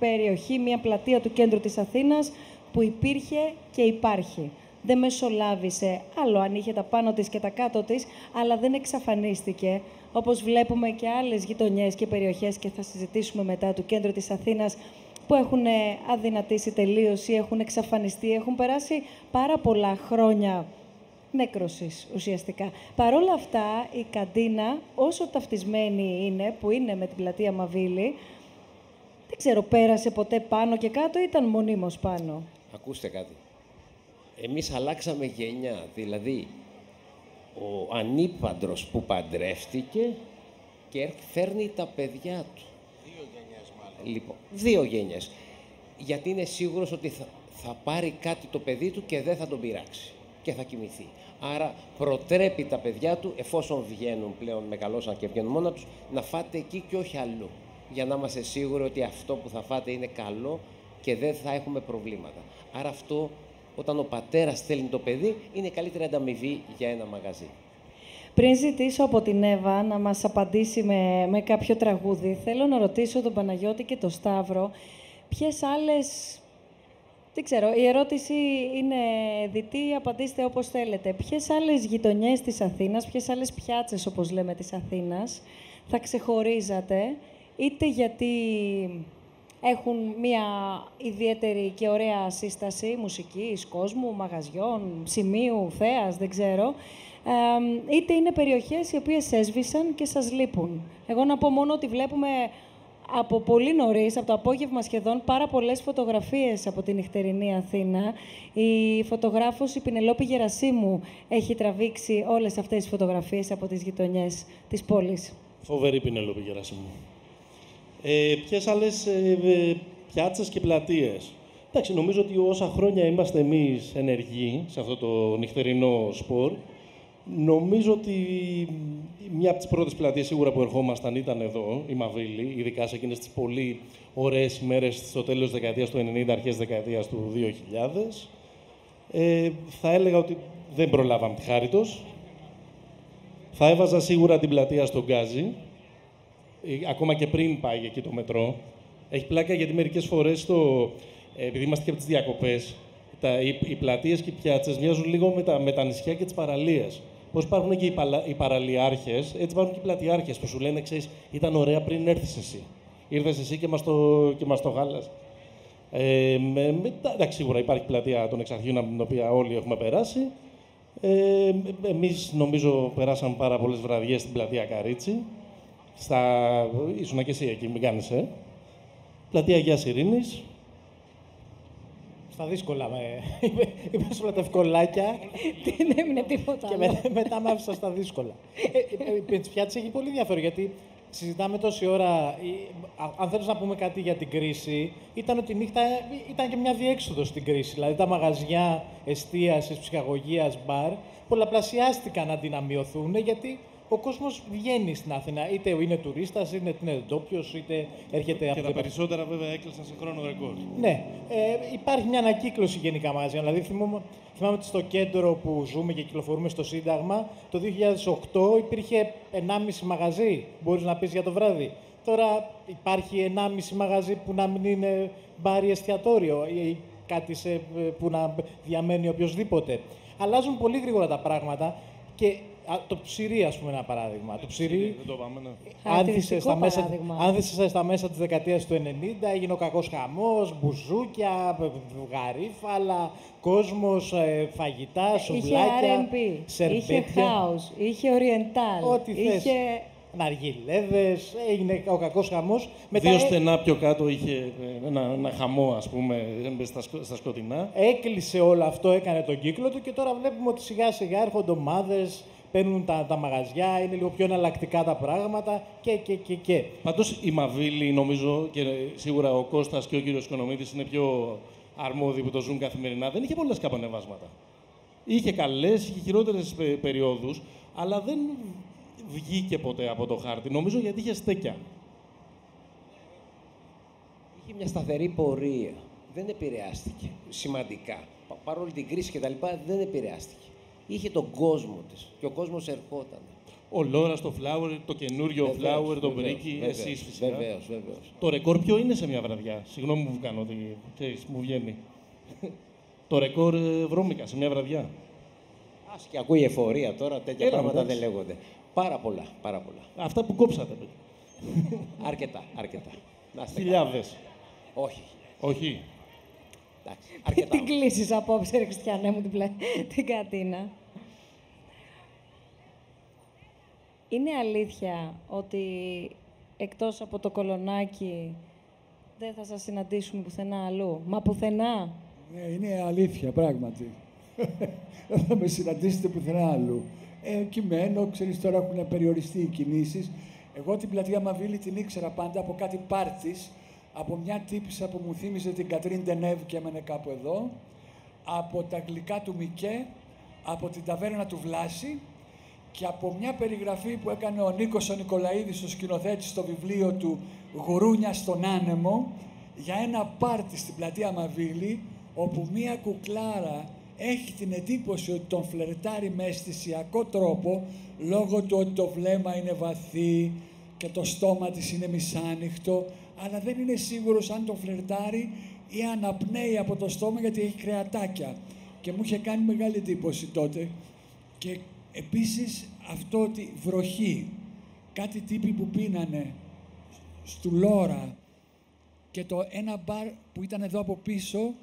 περιοχή, μια πλατεία του κέντρου της Αθήνας που υπήρχε και υπάρχει. Δεν μεσολάβησε, άλλο αν είχε τα πάνω της και τα κάτω της, αλλά δεν εξαφανίστηκε, όπως βλέπουμε και άλλες γειτονιές και περιοχές και θα συζητήσουμε μετά του κέντρου της Αθήνας, που έχουν αδυνατήσει τελείως ή έχουν εξαφανιστεί, έχουν περάσει πάρα πολλά χρόνια νέκρωσης ουσιαστικά. Παρ' όλα αυτά, η καντίνα, όσο ταυτισμένη είναι, που είναι με την πλατεία Μαβίλη, δεν ξέρω, πέρασε ποτέ πάνω και κάτω ή ήταν μονίμως πάνω; Ακούστε κάτι. Εμείς αλλάξαμε γενιά, δηλαδή ο ανήπαντρος που παντρεύτηκε και φέρνει τα παιδιά του. Δύο γενιές μάλλον. Λοιπόν, δύο γενιές. Γιατί είναι σίγουρος ότι θα, θα πάρει κάτι το παιδί του και δεν θα τον πειράξει και θα κοιμηθεί. Άρα προτρέπει τα παιδιά του, εφόσον βγαίνουν πλέον, μεγαλώσαν και βγαίνουν μόνα τους, να φάτε εκεί και όχι αλλού. Για να είμαστε σίγουροι ότι αυτό που θα φάτε είναι καλό και δεν θα έχουμε προβλήματα. Άρα αυτό, όταν ο πατέρας στέλνει το παιδί, είναι καλύτερη ανταμοιβή για ένα μαγαζί. Πριν ζητήσω από την Εύα να μας απαντήσει με, με κάποιο τραγούδι, θέλω να ρωτήσω τον Παναγιώτη και τον Σταύρο ποιες άλλες δεν ξέρω, η ερώτηση είναι διτή, απαντήστε όπως θέλετε. Ποιες άλλες γειτονιές της Αθήνας, ποιες άλλες πιάτσες, όπως λέμε, της Αθήνας, θα ξεχωρίζατε, είτε γιατί έχουν μια ιδιαίτερη και ωραία σύσταση μουσικής, κόσμου, μαγαζιών, σημείου, θέας, δεν ξέρω, είτε είναι περιοχές οι οποίες έσβησαν και σας λείπουν. Εγώ να πω μόνο ότι βλέπουμε από πολύ νωρίς, από το απόγευμα σχεδόν, πάρα πολλές φωτογραφίες από την νυχτερινή Αθήνα. Η φωτογράφος, η Πινελόπη Γερασίμου, έχει τραβήξει όλες αυτές τις φωτογραφίες από τις γειτονιές της πόλης. Φοβερή Πινελόπη Γερασίμου. Ε, Ποιες άλλες ε, πιάτσες και πλατείες. Εντάξει, νομίζω ότι όσα χρόνια είμαστε εμείς ενεργοί σε αυτό το νυχτερινό σπορ, Νομίζω ότι μια από τις πρώτες πλατείες σίγουρα που ερχόμασταν ήταν εδώ, η Μαβίλη, ειδικά σε εκείνες τις πολύ ωραίες ημέρες στο τέλος της δεκαετίας του 90, αρχές δεκαετίας του 2000. Ε, θα έλεγα ότι δεν προλάβαμε τη χάριτος. Θα έβαζα σίγουρα την πλατεία στον Γκάζι, ε, ακόμα και πριν πάει εκεί το μετρό. Έχει πλάκα γιατί μερικές φορές, ε, επειδή είμαστε και από τις διακοπές, οι, οι πλατείες και οι πιάτσες μοιάζουν λίγο με τα, με τα νησιά και τις παραλίες. Πώς υπάρχουν και οι, παλα... οι παραλιάρχες, έτσι υπάρχουν και οι πλατιάρχε που σου λένε: Ξέρεις, ήταν ωραία πριν έρθεις εσύ. Ήρθες εσύ και μας το, και μας το γάλας. Ε, με, μετά, εντάξει, σίγουρα υπάρχει πλατεία των εξαρχείων από την οποία όλοι έχουμε περάσει. Ε, Εμείς νομίζω περάσαμε πάρα πολλές βραδιές στην πλατεία Καρίτσι. Στα... Ήσουν και εσύ εκεί, μην κάνεις, ε. Πλατεία Αγίας Ειρήνης, στα δύσκολα. Με... Είπα όλα τα ευκολάκια. Δεν έμεινε τίποτα. Και με, μετά με άφησα στα δύσκολα. ε, ε, έχει πολύ ενδιαφέρον γιατί συζητάμε τόση ώρα. Αν θέλω να πούμε κάτι για την κρίση, ήταν ότι η νύχτα ήταν και μια διέξοδος στην κρίση. Δηλαδή τα μαγαζιά εστίασης, ψυχαγωγίας, μπαρ πολλαπλασιάστηκαν αντί να μειωθούν γιατί ο κόσμος βγαίνει στην Αθήνα. Είτε είναι τουρίστας, είτε είναι ντόπιος, είτε έρχεται από. Και τα περισσότερα βέβαια έκλεισαν σε χρόνο ρεκόρ. Ναι. Ε, υπάρχει μια ανακύκλωση γενικά μαζί. Δηλαδή θυμάμαι, θυμάμαι ότι στο κέντρο που ζούμε και κυκλοφορούμε στο Σύνταγμα, το 2008 υπήρχε 1,5 μαγαζί. Μπορείς να πεις για το βράδυ. Τώρα υπάρχει 1,5 μαγαζί που να μην είναι μπάρι εστιατόριο. κάτι σε, που να διαμένει οποιοδήποτε. Αλλάζουν πολύ γρήγορα τα πράγματα και α, το ψυρί, ας πούμε, ένα παράδειγμα. Το ψυρί Δεν το πάμε, ναι. άνθησε Χαρακτηριστικό στα, μέσα, παράδειγμα. άνθησε στα μέσα της δεκαετίας του 90, έγινε ο κακός χαμός, μπουζούκια, β- β- γαρίφαλα, κόσμος, ε, φαγητά, Είχε σουβλάκια, R&B, είχε σερβέτια. house, είχε oriental, Ό,τι θες. είχε... Ναργιλέδες, έγινε ο κακός χαμός. Δύο ε- στενά πιο κάτω είχε ε, ένα, ένα χαμό, ας πούμε, ε, στα, σκο- στα σκοτεινά. έκλεισε όλο αυτό, έκανε τον κύκλο του και τώρα βλέπουμε ότι σιγά σιγά έρχονται ομάδες, παίρνουν τα, τα μαγαζιά, είναι λίγο πιο εναλλακτικά τα πράγματα και, και, και, και. Πάντως η Μαβίλη, νομίζω, και σίγουρα ο Κώστας και ο κύριος Οικονομίδης είναι πιο αρμόδιοι που το ζουν καθημερινά, δεν είχε πολλά σκαπανεβάσματα. Είχε καλές, είχε χειρότερες πε- περιόδους, αλλά δεν βγήκε ποτέ από το χάρτη. Νομίζω γιατί είχε στέκια. Είχε μια σταθερή πορεία. Δεν επηρεάστηκε σημαντικά. Πα- Παρόλη την κρίση κτλ. δεν επηρεάστηκε. Είχε τον κόσμο της και ο κόσμος ερχόταν. Ο Λόρα, το Flower, το καινούριο Βεβαίως, Flower, το βεβαίως, Μπρίκι, βεβαίως, εσείς φυσικά. Βεβαίως, βεβαίως. Το ρεκόρ ποιο είναι σε μια βραδιά; Συγγνώμη που κάνω, ότι ξέρεις, μου βγαίνει. το ρεκόρ ε, βρώμικα σε μια βραδιά. Ας και ακούει εφορία τώρα, τέτοια Έλα, πράγματα εντάξει. δεν λέγονται. Πάρα πολλά, πάρα πολλά. Αυτά που κόψατε. παιδιά. αρκετά, αρκετά. Να είστε Χιλιάδες. καλά. Όχι. Όχι. Εντάξει, αρκετά. την κλείσεις απόψε, ρε Χριστιανέ μου, την, πλα... την κατίνα. Είναι αλήθεια ότι εκτός από το κολονάκι δεν θα σας συναντήσουμε πουθενά αλλού; Μα πουθενά; Ναι, είναι αλήθεια, πράγματι. Δεν θα με συναντήσετε πουθενά άλλου. Ε, κειμένο, ξέρεις, τώρα έχουν περιοριστεί οι κινήσεις. Εγώ την πλατεία Μαβίλη την ήξερα πάντα από κάτι πάρτις, από μια τύπησα που μου θύμιζε την Κατρίν Ντενεύ και έμενε κάπου εδώ, από τα γλυκά του Μικέ, από την ταβέρνα του Βλάση και από μια περιγραφή που έκανε ο Νίκος ο Νικολαίδης, ο σκηνοθέτης, στο βιβλίο του «Γουρούνια στον άνεμο», για ένα πάρτι στην πλατεία Μαβίλη, όπου μία κουκλάρα έχει την εντύπωση ότι τον φλερτάρει με αισθησιακό τρόπο, λόγω του ότι το βλέμμα είναι βαθύ και το στόμα της είναι μισάνοιχτο, αλλά δεν είναι σίγουρος αν τον φλερτάρει ή αναπνέει από το στόμα γιατί έχει κρεατάκια. Και μου είχε κάνει μεγάλη εντύπωση τότε. Και επίσης αυτό ότι βροχή, κάτι τύποι που πίνανε στου Λόρα και το ένα μπαρ που ήταν εδώ από πίσω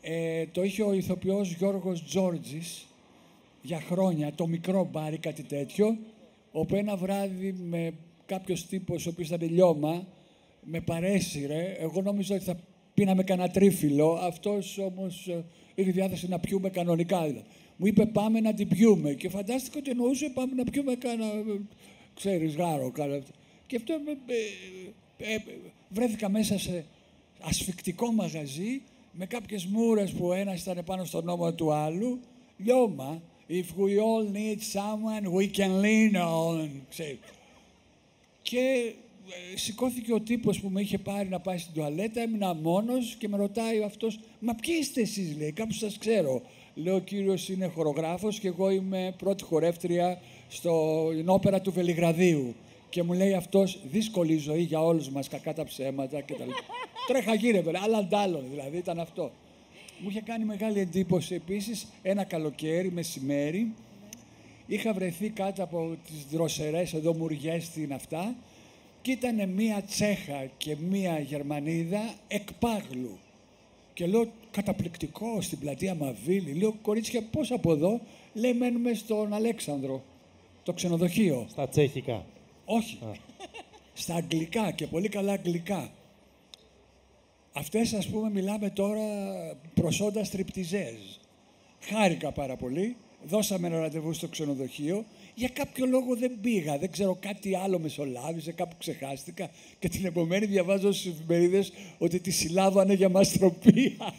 ε, το είχε ο ηθοποιός Γιώργος Τζόρτζης για χρόνια, το μικρό μπαρ ή κάτι τέτοιο, όπου ένα βράδυ με κάποιος τύπος ο οποίος ήταν λιώμα, με παρέσυρε, εγώ νόμιζα ότι θα πίναμε κανένα τρίφυλλο, αυτός όμως ε, είχε διάθεση να πιούμε κανονικά. Δηλαδή. Μου είπε πάμε να την πιούμε και φαντάστηκα ότι εννοούσε πάμε να πιούμε κάνα, ε, ξέρεις, γάρο. Κάνα... Και αυτό ε, ε, ε, βρέθηκα μέσα σε ασφικτικό μαγαζί με κάποιες μούρες που ο ένας ήταν πάνω στον νόμο του άλλου, λιώμα. If we all need someone, we can lean on. Ξέρεις. Και ε, σηκώθηκε ο τύπος που με είχε πάρει να πάει στην τουαλέτα, έμεινα μόνος και με ρωτάει αυτός «Μα ποιοι είστε εσείς» λέει, «Κάπου σας ξέρω». Λέω «Ο κύριος είναι χορογράφος και εγώ είμαι πρώτη χορεύτρια στην όπερα του Βελιγραδίου». Και μου λέει αυτός «Δύσκολη ζωή για όλους μας, κακά τα ψέματα» και τα λοιπά. Τρέχα γύρε, βέβαια, άλλα αντάλλων, δηλαδή ήταν αυτό. Μου είχε κάνει μεγάλη εντύπωση επίσης ένα καλοκαίρι, μεσημέρι, είχα βρεθεί κάτω από τις δροσερές εδώ μουριές στην αυτά και ήταν μία Τσέχα και μία Γερμανίδα εκπάγλου. Και λέω καταπληκτικό στην πλατεία Μαβίλη. Λέω κορίτσια πώς από εδώ. Λέει μένουμε στον Αλέξανδρο, το ξενοδοχείο. Στα τσέχικα. Όχι. Στα αγγλικά και πολύ καλά αγγλικά. Αυτές ας πούμε μιλάμε τώρα προσόντα στριπτιζέζ. Χάρηκα πάρα πολύ. Δώσαμε ένα ραντεβού στο ξενοδοχείο. Για κάποιο λόγο δεν πήγα. Δεν ξέρω κάτι άλλο μεσολάβησε, κάπου ξεχάστηκα. Και την επομένη διαβάζω στις εφημερίδες ότι τη συλλάβανε για μαστροπία.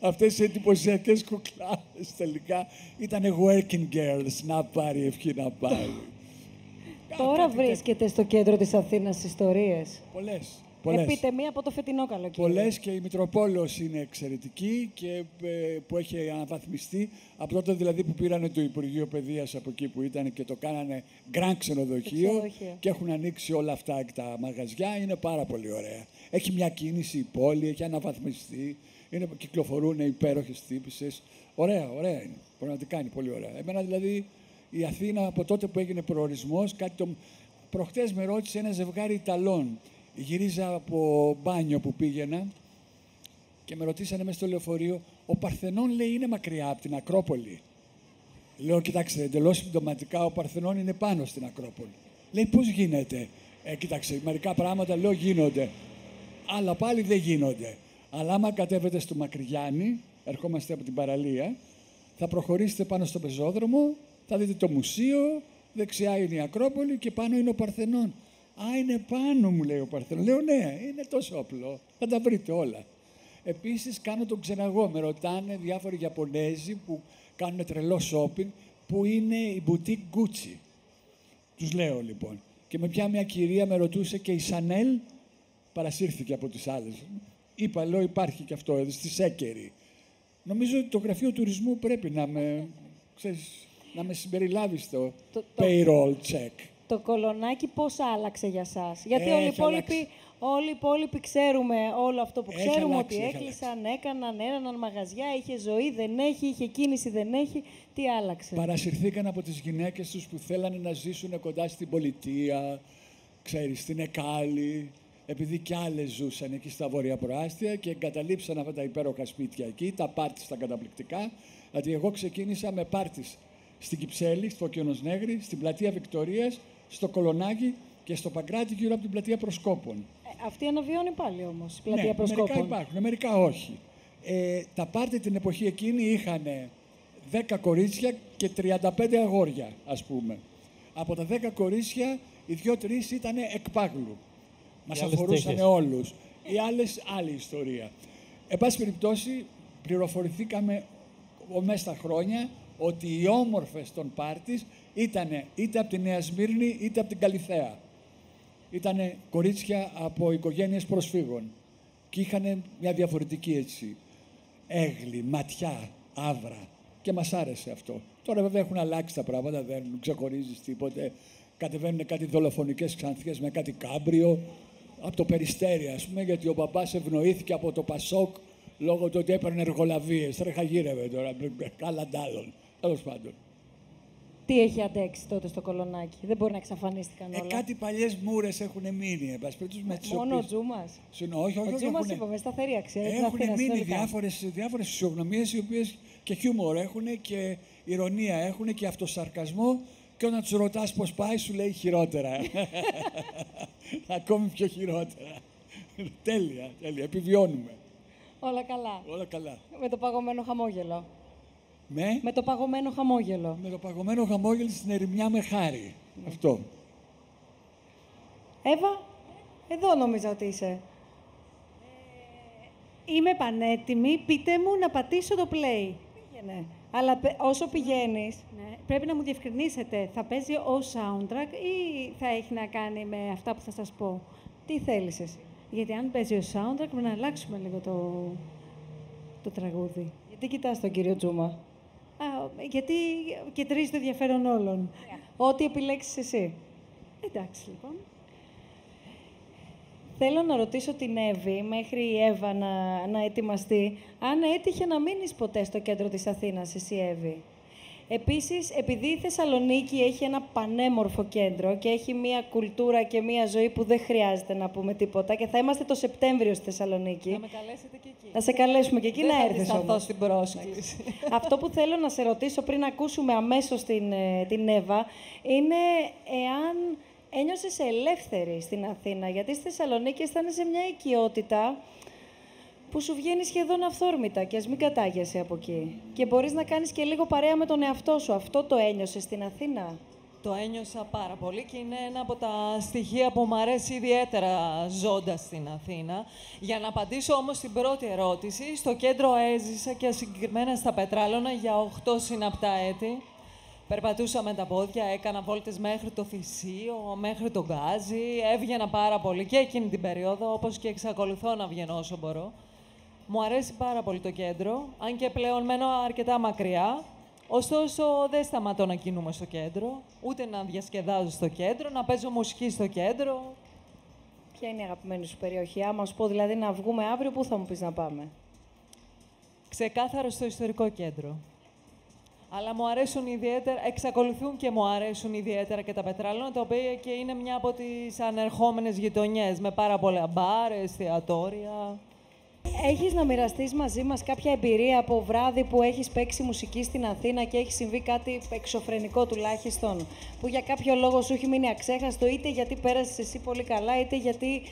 Αυτές οι εντυπωσιακές κουκλάδες τελικά ήταν working girls. Να πάρει ευχή να πάρει. Τώρα βρίσκεται στο κέντρο της Αθήνας ιστορίες. Πολλές. Πολλές. Επίτεμη από το φετινό καλοκαίρι. Πολλές και η Μητροπόλεως είναι εξαιρετική και ε, που έχει αναβαθμιστεί από τότε δηλαδή που πήρανε το Υπουργείο Παιδείας από εκεί που ήταν και το κάνανε γκραν ξενοδοχείο ξενοδοχείο. και έχουν ανοίξει όλα αυτά και τα μαγαζιά, είναι πάρα πολύ ωραία. Έχει μια κίνηση η πόλη, έχει αναβαθμιστεί, είναι, κυκλοφορούν υπέροχες τύπησες. Ωραία, ωραία είναι. Πραγματικά είναι πολύ ωραία. Εμένα δηλαδή η Αθήνα από τότε που έγινε προορισμός, κάτι το. Προχτές με ρώτησε ένα ζευγάρι Ιταλών. Γυρίζα από μπάνιο που πήγαινα και με ρωτήσανε μέσα στο λεωφορείο, ο Παρθενών λέει είναι μακριά από την Ακρόπολη. Λέω, κοιτάξτε, εντελώς συμπτωματικά ο Παρθενών είναι πάνω στην Ακρόπολη. Λέει, πώς γίνεται; Ε, κοίταξε, μερικά πράγματα λέω γίνονται. Αλλά πάλι δεν γίνονται. Αλλά άμα κατέβετε στο Μακριγιάννη, ερχόμαστε από την παραλία, θα προχωρήσετε πάνω στο πεζόδρομο, θα δείτε το μουσείο, δεξιά είναι η Ακρόπολη και πάνω είναι ο Παρθενών. Α, είναι πάνω μου λέει ο Παρθενών. Λέω ναι, είναι τόσο απλό. Θα τα βρείτε όλα. Επίσης κάνω τον ξεναγό. Με ρωτάνε διάφοροι Ιαπωνέζοι που κάνουν τρελό shopping, που είναι η boutique Gucci. Τους λέω λοιπόν. Και με πια μια κυρία με ρωτούσε και η Σανέλ παρασύρθηκε από τις άλλες. Είπα, λέω, υπάρχει και αυτό, εδώ, στη Σέκερη. Νομίζω ότι το γραφείο τουρισμού πρέπει να με, ξέρεις, να με συμπεριλάβει στο Το- το- payroll check. Το κολονάκι πώς άλλαξε για σας; Γιατί Έχει όλοι οι, υπόλοιποι, αλλάξει. όλοι οι υπόλοιποι ξέρουμε όλο αυτό που Έχει ξέρουμε, αλλάξει, ότι έχει έκλεισαν, έκαναν, έραναν μαγαζιά, είχε ζωή, δεν έχει, είχε κίνηση, δεν έχει. Τι άλλαξε; Παρασυρθήκαν από τις γυναίκες τους που θέλανε να ζήσουν κοντά στην πολιτεία, ξέρεις, στην Εκάλη, επειδή κι άλλες ζούσαν εκεί στα βόρεια προάστια και εγκαταλείψαν αυτά τα υπέροχα σπίτια εκεί, τα πάρτις τα καταπληκτικά. Δηλαδή εγώ ξεκίνησα με πάρτις στην Κυψέλη, στο Κιονοσνέγρη, στην πλατεία Βικτορίας, στο Κολονάκι και στο Παγκράτη γύρω από την πλατεία Προσκόπων. Ε, αυτή αναβιώνει πάλι όμως, η πλατεία ναι, προσκόπων. Μερικά υπάρχουν, μερικά όχι. Ε, τα πάρτι την εποχή εκείνη είχαν 10 κορίτσια και 35 αγόρια, ας πούμε. Από τα 10 κορίτσια, οι δυο-τρεις ήταν εκπάγλου. Μας Οι άλλες αφορούσαν τέχες. όλους. Οι άλλες, άλλη ιστορία. Εν πάση περιπτώσει, πληροφορηθήκαμε ο- μέσα στα χρόνια ότι οι όμορφες των πάρτις ήταν είτε από τη Νέα Σμύρνη είτε από την Καλιθέα. Ήταν κορίτσια από οικογένειες προσφύγων και είχαν μια διαφορετική έτσι έγλη, ματιά, άβρα και μας άρεσε αυτό. Τώρα βέβαια έχουν αλλάξει τα πράγματα, δεν ξεχωρίζεις τίποτε. Κατεβαίνουν κάτι δολοφονικές ξανθιές με κάτι κάμπριο από το Περιστέρι ας πούμε γιατί ο μπαμπάς ευνοήθηκε από το Πασόκ λόγω του ότι έπαιρνε εργολαβίες. Τρέχα γύρευε τώρα, καλά ντάλλον. Τέλος πάντων. Τι έχει αντέξει τότε στο κολονάκι. Δεν μπορεί να εξαφανίστηκαν Ε, όλα. κάτι παλιές μούρες έχουν μείνει, εν πάση περιπτώσει, με τις Μόνο ο οποίες- Τζούμας. Συν- όχι, όχι, Ο όχι, Τζούμας έχουνε- είπαμε, σταθερή αξία. για την Έχουν Αθήνα μείνει συνολικά. διάφορες, διάφορες φυσιογνωμίες οι οποίες και χιούμορ έχουν και ηρωνία έχουν και αυτοσαρκασμό και όταν τους ρωτάς πώς πάει σου λέει χειρότερα. Ακόμη πιο χειρότερα. τέλεια, τέλεια. Επιβιώνουμε. Όλα καλά. Όλα καλά. Με το παγωμένο χαμόγελο. Με, Με το παγωμένο χαμόγελο. με το παγωμένο χαμόγελο στην ερημιά με χάρη. Αυτό. Εύα, εδώ νόμιζα ότι είσαι. Είμαι πανέτοιμη. Πείτε μου να πατήσω το play. Πήγαινε. Αλλά πε- όσο πηγαίνεις, Ναι. Πρέπει να μου διευκρινίσετε, θα παίζει ο soundtrack ή θα έχει να κάνει με αυτά που θα σας πω; τι θέλεις εσύ; Γιατί αν παίζει ο soundtrack, πρέπει να αλλάξουμε λίγο το, το τραγούδι. Γιατί κοιτάς τον κύριο Τζούμα; Α, γιατί κεντρίζει το ενδιαφέρον όλων. Ό,τι επιλέξεις εσύ. Εντάξει, λοιπόν. Θέλω να ρωτήσω την Εύη, μέχρι η Εύα να, να ετοιμαστεί, αν έτυχε να μείνεις ποτέ στο κέντρο της Αθήνας, εσύ Εύη; Επίσης, επειδή η Θεσσαλονίκη έχει ένα πανέμορφο κέντρο και έχει μία κουλτούρα και μία ζωή που δεν χρειάζεται να πούμε τίποτα και θα είμαστε το Σεπτέμβριο στη Θεσσαλονίκη. Να με καλέσετε και εκεί. Θα σε καλέσουμε και εκεί Δεν να θα έρθεις αντισταθώ όμως. στην πρόσκληση. Αυτό που θέλω να σε ρωτήσω πριν ακούσουμε αμέσως την, ε, την Εύα είναι εάν ένιωσες ελεύθερη στην Αθήνα, γιατί στη Θεσσαλονίκη αισθάνεσαι μια οικειότητα που σου βγαίνει σχεδόν αυθόρμητα και ας μην κατάγεσαι από εκεί. Και μπορείς να κάνεις και λίγο παρέα με τον εαυτό σου. Αυτό το ένιωσες στην Αθήνα; Το ένιωσα πάρα πολύ και είναι ένα από τα στοιχεία που μου αρέσει ιδιαίτερα ζώντας στην Αθήνα. Για να απαντήσω όμως στην πρώτη ερώτηση, στο κέντρο έζησα και συγκεκριμένα στα Πετράλωνα για 8 συναπτά έτη. Περπατούσα με τα πόδια, έκανα βόλτες μέχρι το Θησίο, μέχρι το Γκάζι. Έβγαινα πάρα πολύ και εκείνη την περίοδο, όπως και εξακολουθώ να βγαίνω όσο μπορώ. Μου αρέσει πάρα πολύ το κέντρο, αν και πλέον μένω αρκετά μακριά. Ωστόσο, δεν σταματώ να κινούμαι στο κέντρο, ούτε να διασκεδάζω στο κέντρο, να παίζω μουσική στο κέντρο. Ποια είναι η αγαπημένη σου περιοχή. Άμα σου πω δηλαδή να βγούμε αύριο, πού θα μου πεις να πάμε; Ξεκάθαρο στο ιστορικό κέντρο. Αλλά μου αρέσουν ιδιαίτερα, εξακολουθούν και μου αρέσουν ιδιαίτερα και τα πετράλωνα, τα οποία και είναι μια από τις ανερχόμενες γειτονιές, με πάρα πολλά μπάρ, εστιατόρια. Έχεις να μοιραστείς μαζί μας κάποια εμπειρία από βράδυ που έχεις παίξει μουσική στην Αθήνα και έχει συμβεί κάτι εξωφρενικό τουλάχιστον, που για κάποιο λόγο σου έχει μείνει αξέχαστο, είτε γιατί πέρασες εσύ πολύ καλά, είτε γιατί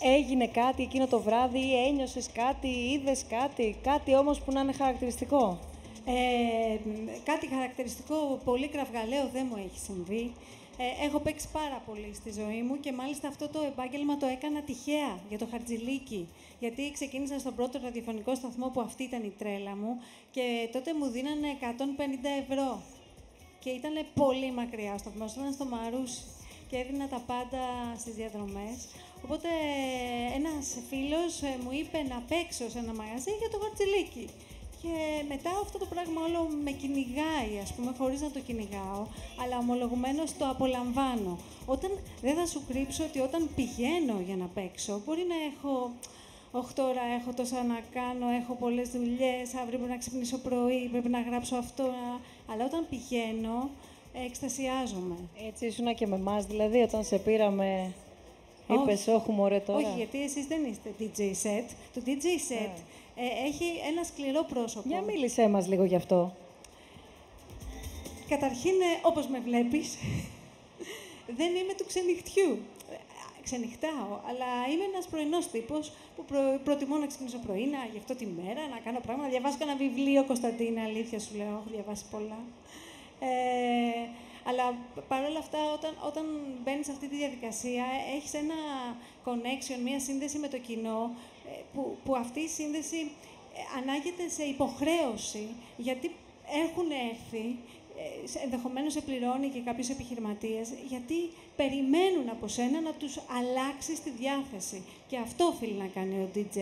έγινε κάτι εκείνο το βράδυ ή ένιωσες κάτι ή είδες κάτι, κάτι όμως που να είναι χαρακτηριστικό; Ε, κάτι χαρακτηριστικό, πολύ κραυγαλαίο δεν μου έχει συμβεί. Ε, έχω παίξει πάρα πολύ στη ζωή μου και μάλιστα αυτό το επάγγελμα το έκανα τυχαία για το Χαρτζηλίκι. Γιατί ξεκίνησα στον πρώτο ραδιοφωνικό σταθμό που αυτή ήταν η τρέλα μου και τότε μου δίνανε 150 ευρώ. Και ήταν πολύ μακριά ο σταθμός, ήταν στο Μαρούσι και έδινα τα πάντα στις διαδρομές. Οπότε ένας φίλος ε, μου είπε να παίξω σε ένα μαγαζί για το Χαρτζηλίκι. Και μετά αυτό το πράγμα όλο με κυνηγάει, ας πούμε, χωρίς να το κυνηγάω, αλλά ομολογουμένως το απολαμβάνω. Όταν, δεν θα σου κρύψω ότι όταν πηγαίνω για να παίξω, μπορεί να έχω 8 ώρα, έχω τόσα να κάνω, έχω πολλές δουλειές, αύριο πρέπει να ξυπνήσω πρωί, πρέπει να γράψω αυτό, αλλά όταν πηγαίνω, εκστασιάζομαι. Έτσι ήσουν και με εμάς, δηλαδή, όταν σε πήραμε, είπες, όχι μωρέ τώρα. Όχι, γιατί εσείς δεν είστε DJ set. Το DJ set ε, έχει ένα σκληρό πρόσωπο. Για μίλησέ μας λίγο γι' αυτό. Καταρχήν, ε, όπως με βλέπεις, δεν είμαι του ξενυχτιού. Ε, Ξενυχτάω, αλλά είμαι ένας πρωινός τύπος που προ- προτιμώ να ξυπνήσω πρωί, να γι' αυτό τη μέρα, να κάνω πράγματα, να διαβάσω ένα βιβλίο, Κωνσταντίνα, αλήθεια σου λέω, έχω διαβάσει πολλά. Ε, αλλά παρόλα αυτά, όταν, όταν μπαίνεις σε αυτή τη διαδικασία, έχεις ένα connection, μία σύνδεση με το κοινό, ε, που, που αυτή η σύνδεση ε, ανάγεται σε υποχρέωση, γιατί έχουν έρθει, ε, σε- ενδεχομένως σε πληρώνει και κάποιος επιχειρηματίας, γιατί περιμένουν από σένα να τους αλλάξεις τη διάθεση. Και αυτό οφείλει να κάνει ο DJ.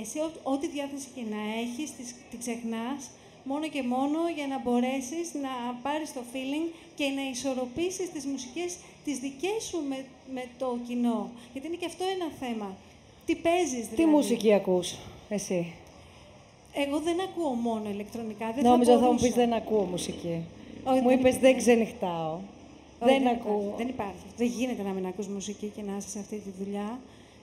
Ε, σε ό- ό,τι διάθεση και να έχεις, τις- την ξεχνάς, μόνο και μόνο για να μπορέσεις να πάρεις το feeling και να ισορροπήσεις τις μουσικές τις δικές σου με, με το κοινό. Γιατί είναι και αυτό ένα θέμα. Τι παίζεις δηλαδή; Τι μουσική ακούς, εσύ; Εγώ δεν ακούω μόνο ηλεκτρονικά. Δεν Νόμιζα θα, μου μπορούσα. πεις δεν ακούω μουσική. Όχι, μου δεν είπες υπά- δεν ξενυχτάω. Όχι, δεν υπάρχει. ακούω. Δεν υπάρχει. Δεν γίνεται να μην ακούς μουσική και να είσαι σε αυτή τη δουλειά.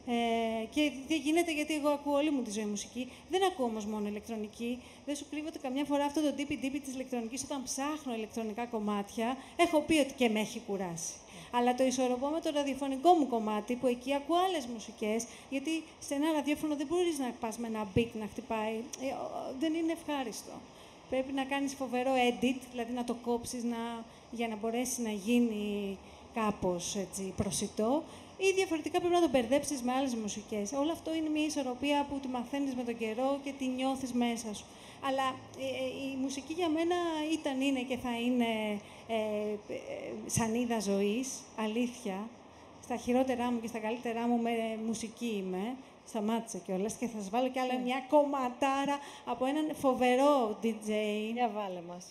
Ε, και δεν γίνεται γιατί εγώ ακούω όλη μου τη ζωή μουσική. Δεν ακούω όμως μόνο ηλεκτρονική. Δεν σου κρύβω ότι καμιά φορά αυτό το τύπι τύπι της ηλεκτρονικής, όταν ψάχνω ηλεκτρονικά κομμάτια, έχω πει ότι και με έχει κουράσει. Αλλά το ισορροπώ με το ραδιοφωνικό μου κομμάτι, που εκεί ακούω άλλες μουσικές, γιατί σε ένα ραδιόφωνο δεν μπορείς να πας με ένα beat να χτυπάει. Ε, ο- ο- δεν είναι ευχάριστο. Πρέπει να κάνεις φοβερό edit, δηλαδή να το κόψεις να, για να μπορέσει να γίνει κάπως έτσι, προσιτό ή διαφορετικά πρέπει να το μπερδέψεις με άλλες μουσικές. Όλο αυτό είναι μια ισορροπία που τη μαθαίνεις με τον καιρό και τη νιώθεις μέσα σου. Αλλά ε, ε, η μουσική για μένα ήταν, είναι και θα είναι ε, ε, σανίδα ζωής, αλήθεια. Στα χειρότερά μου και στα καλύτερά μου με μουσική είμαι. Σταμάτησα κιόλας και θα σας βάλω κι άλλο μια κομματάρα από έναν φοβερό DJ. Για βάλε μας.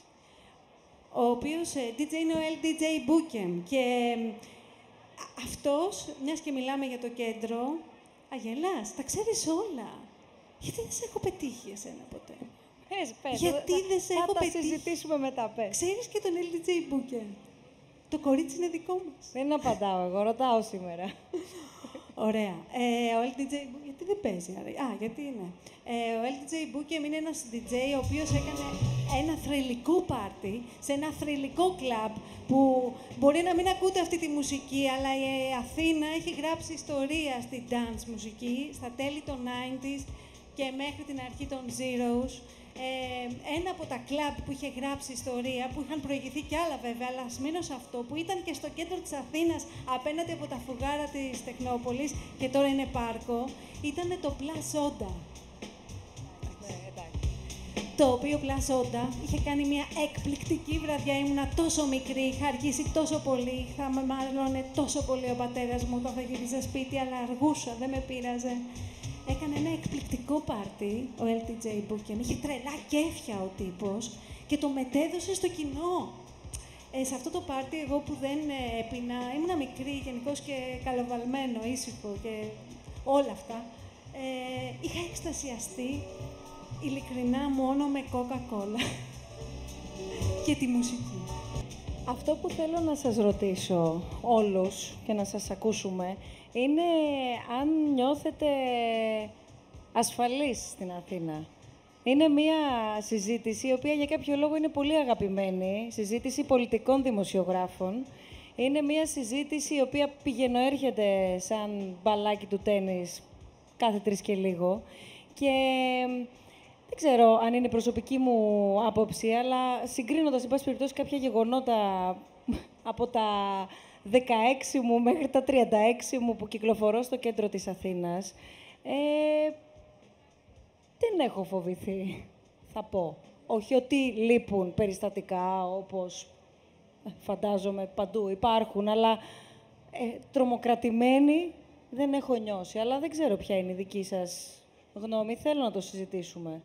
Ο οποίος ε, DJ είναι ο LDJ Bookem. Και ε, α- αυτός, μιας και μιλάμε για το κέντρο, αγελάς, τα ξέρεις όλα. Γιατί δεν σε έχω πετύχει εσένα ποτέ; Πες, πες. Γιατί θα- δεν σε θα έχω τα πετύχει. συζητήσουμε μετά, πες. Ξέρεις και τον LDJ Booker; Το κορίτσι είναι δικό μας. Δεν απαντάω εγώ, ρωτάω σήμερα. Ωραία. Ε, ο LDJ Bookem, γιατί δεν παίζει, άρα. Α, γιατί είναι. Ε, ο LDJ Bookem είναι ένας DJ ο οποίος έκανε ένα θρηλυκό πάρτι σε ένα θρηλυκό κλαμπ που μπορεί να μην ακούτε αυτή τη μουσική, αλλά η Αθήνα έχει γράψει ιστορία στη dance μουσική στα τέλη των 90s και μέχρι την αρχή των Zeros. Ε, ένα από τα κλαμπ που είχε γράψει ιστορία, που είχαν προηγηθεί κι άλλα βέβαια, αλλά ας μείνω σε αυτό, που ήταν και στο κέντρο της Αθήνας, απέναντι από τα φουγάρα της Τεχνόπολης και τώρα είναι πάρκο, ήταν το Plus Soda. Το οποίο Plus Soda είχε κάνει μια εκπληκτική βραδιά. Ήμουνα τόσο μικρή, είχα αργήσει τόσο πολύ. Θα με μάλλον τόσο πολύ ο πατέρας μου όταν θα γύριζα σπίτι, αλλά αργούσα, δεν με πείραζε. Έκανε ένα εκπληκτικό πάρτι ο LTJ Bookem. Είχε τρελά κέφια ο τύπος και το μετέδωσε στο κοινό. Ε, σε αυτό το πάρτι, εγώ που δεν ε, έπινα, ήμουν μικρή γενικώς και καλοβαλμένο, ήσυχο και όλα αυτά. Ε, είχα εκστασιαστεί ειλικρινά μόνο με Coca-Cola και τη μουσική. Αυτό που θέλω να σας ρωτήσω όλους και να σας ακούσουμε είναι αν νιώθετε ασφαλείς στην Αθήνα. Είναι μια συζήτηση η οποία για κάποιο λόγο είναι πολύ αγαπημένη, συζήτηση πολιτικών δημοσιογράφων. Είναι μια συζήτηση η οποία πηγαίνω έρχεται σαν μπαλάκι του τένις κάθε τρεις και λίγο. Και δεν ξέρω αν είναι προσωπική μου άποψη, αλλά συγκρίνοντας, εν πάση περιπτώσει, κάποια γεγονότα από τα 16 μου μέχρι τα 36 μου που κυκλοφορώ στο κέντρο της Αθήνας, ε, δεν έχω φοβηθεί, θα πω. Όχι ότι λείπουν περιστατικά, όπως φαντάζομαι παντού υπάρχουν, αλλά ε, τρομοκρατημένοι δεν έχω νιώσει. Αλλά δεν ξέρω ποια είναι η δική σας γνώμη. Θέλω να το συζητήσουμε.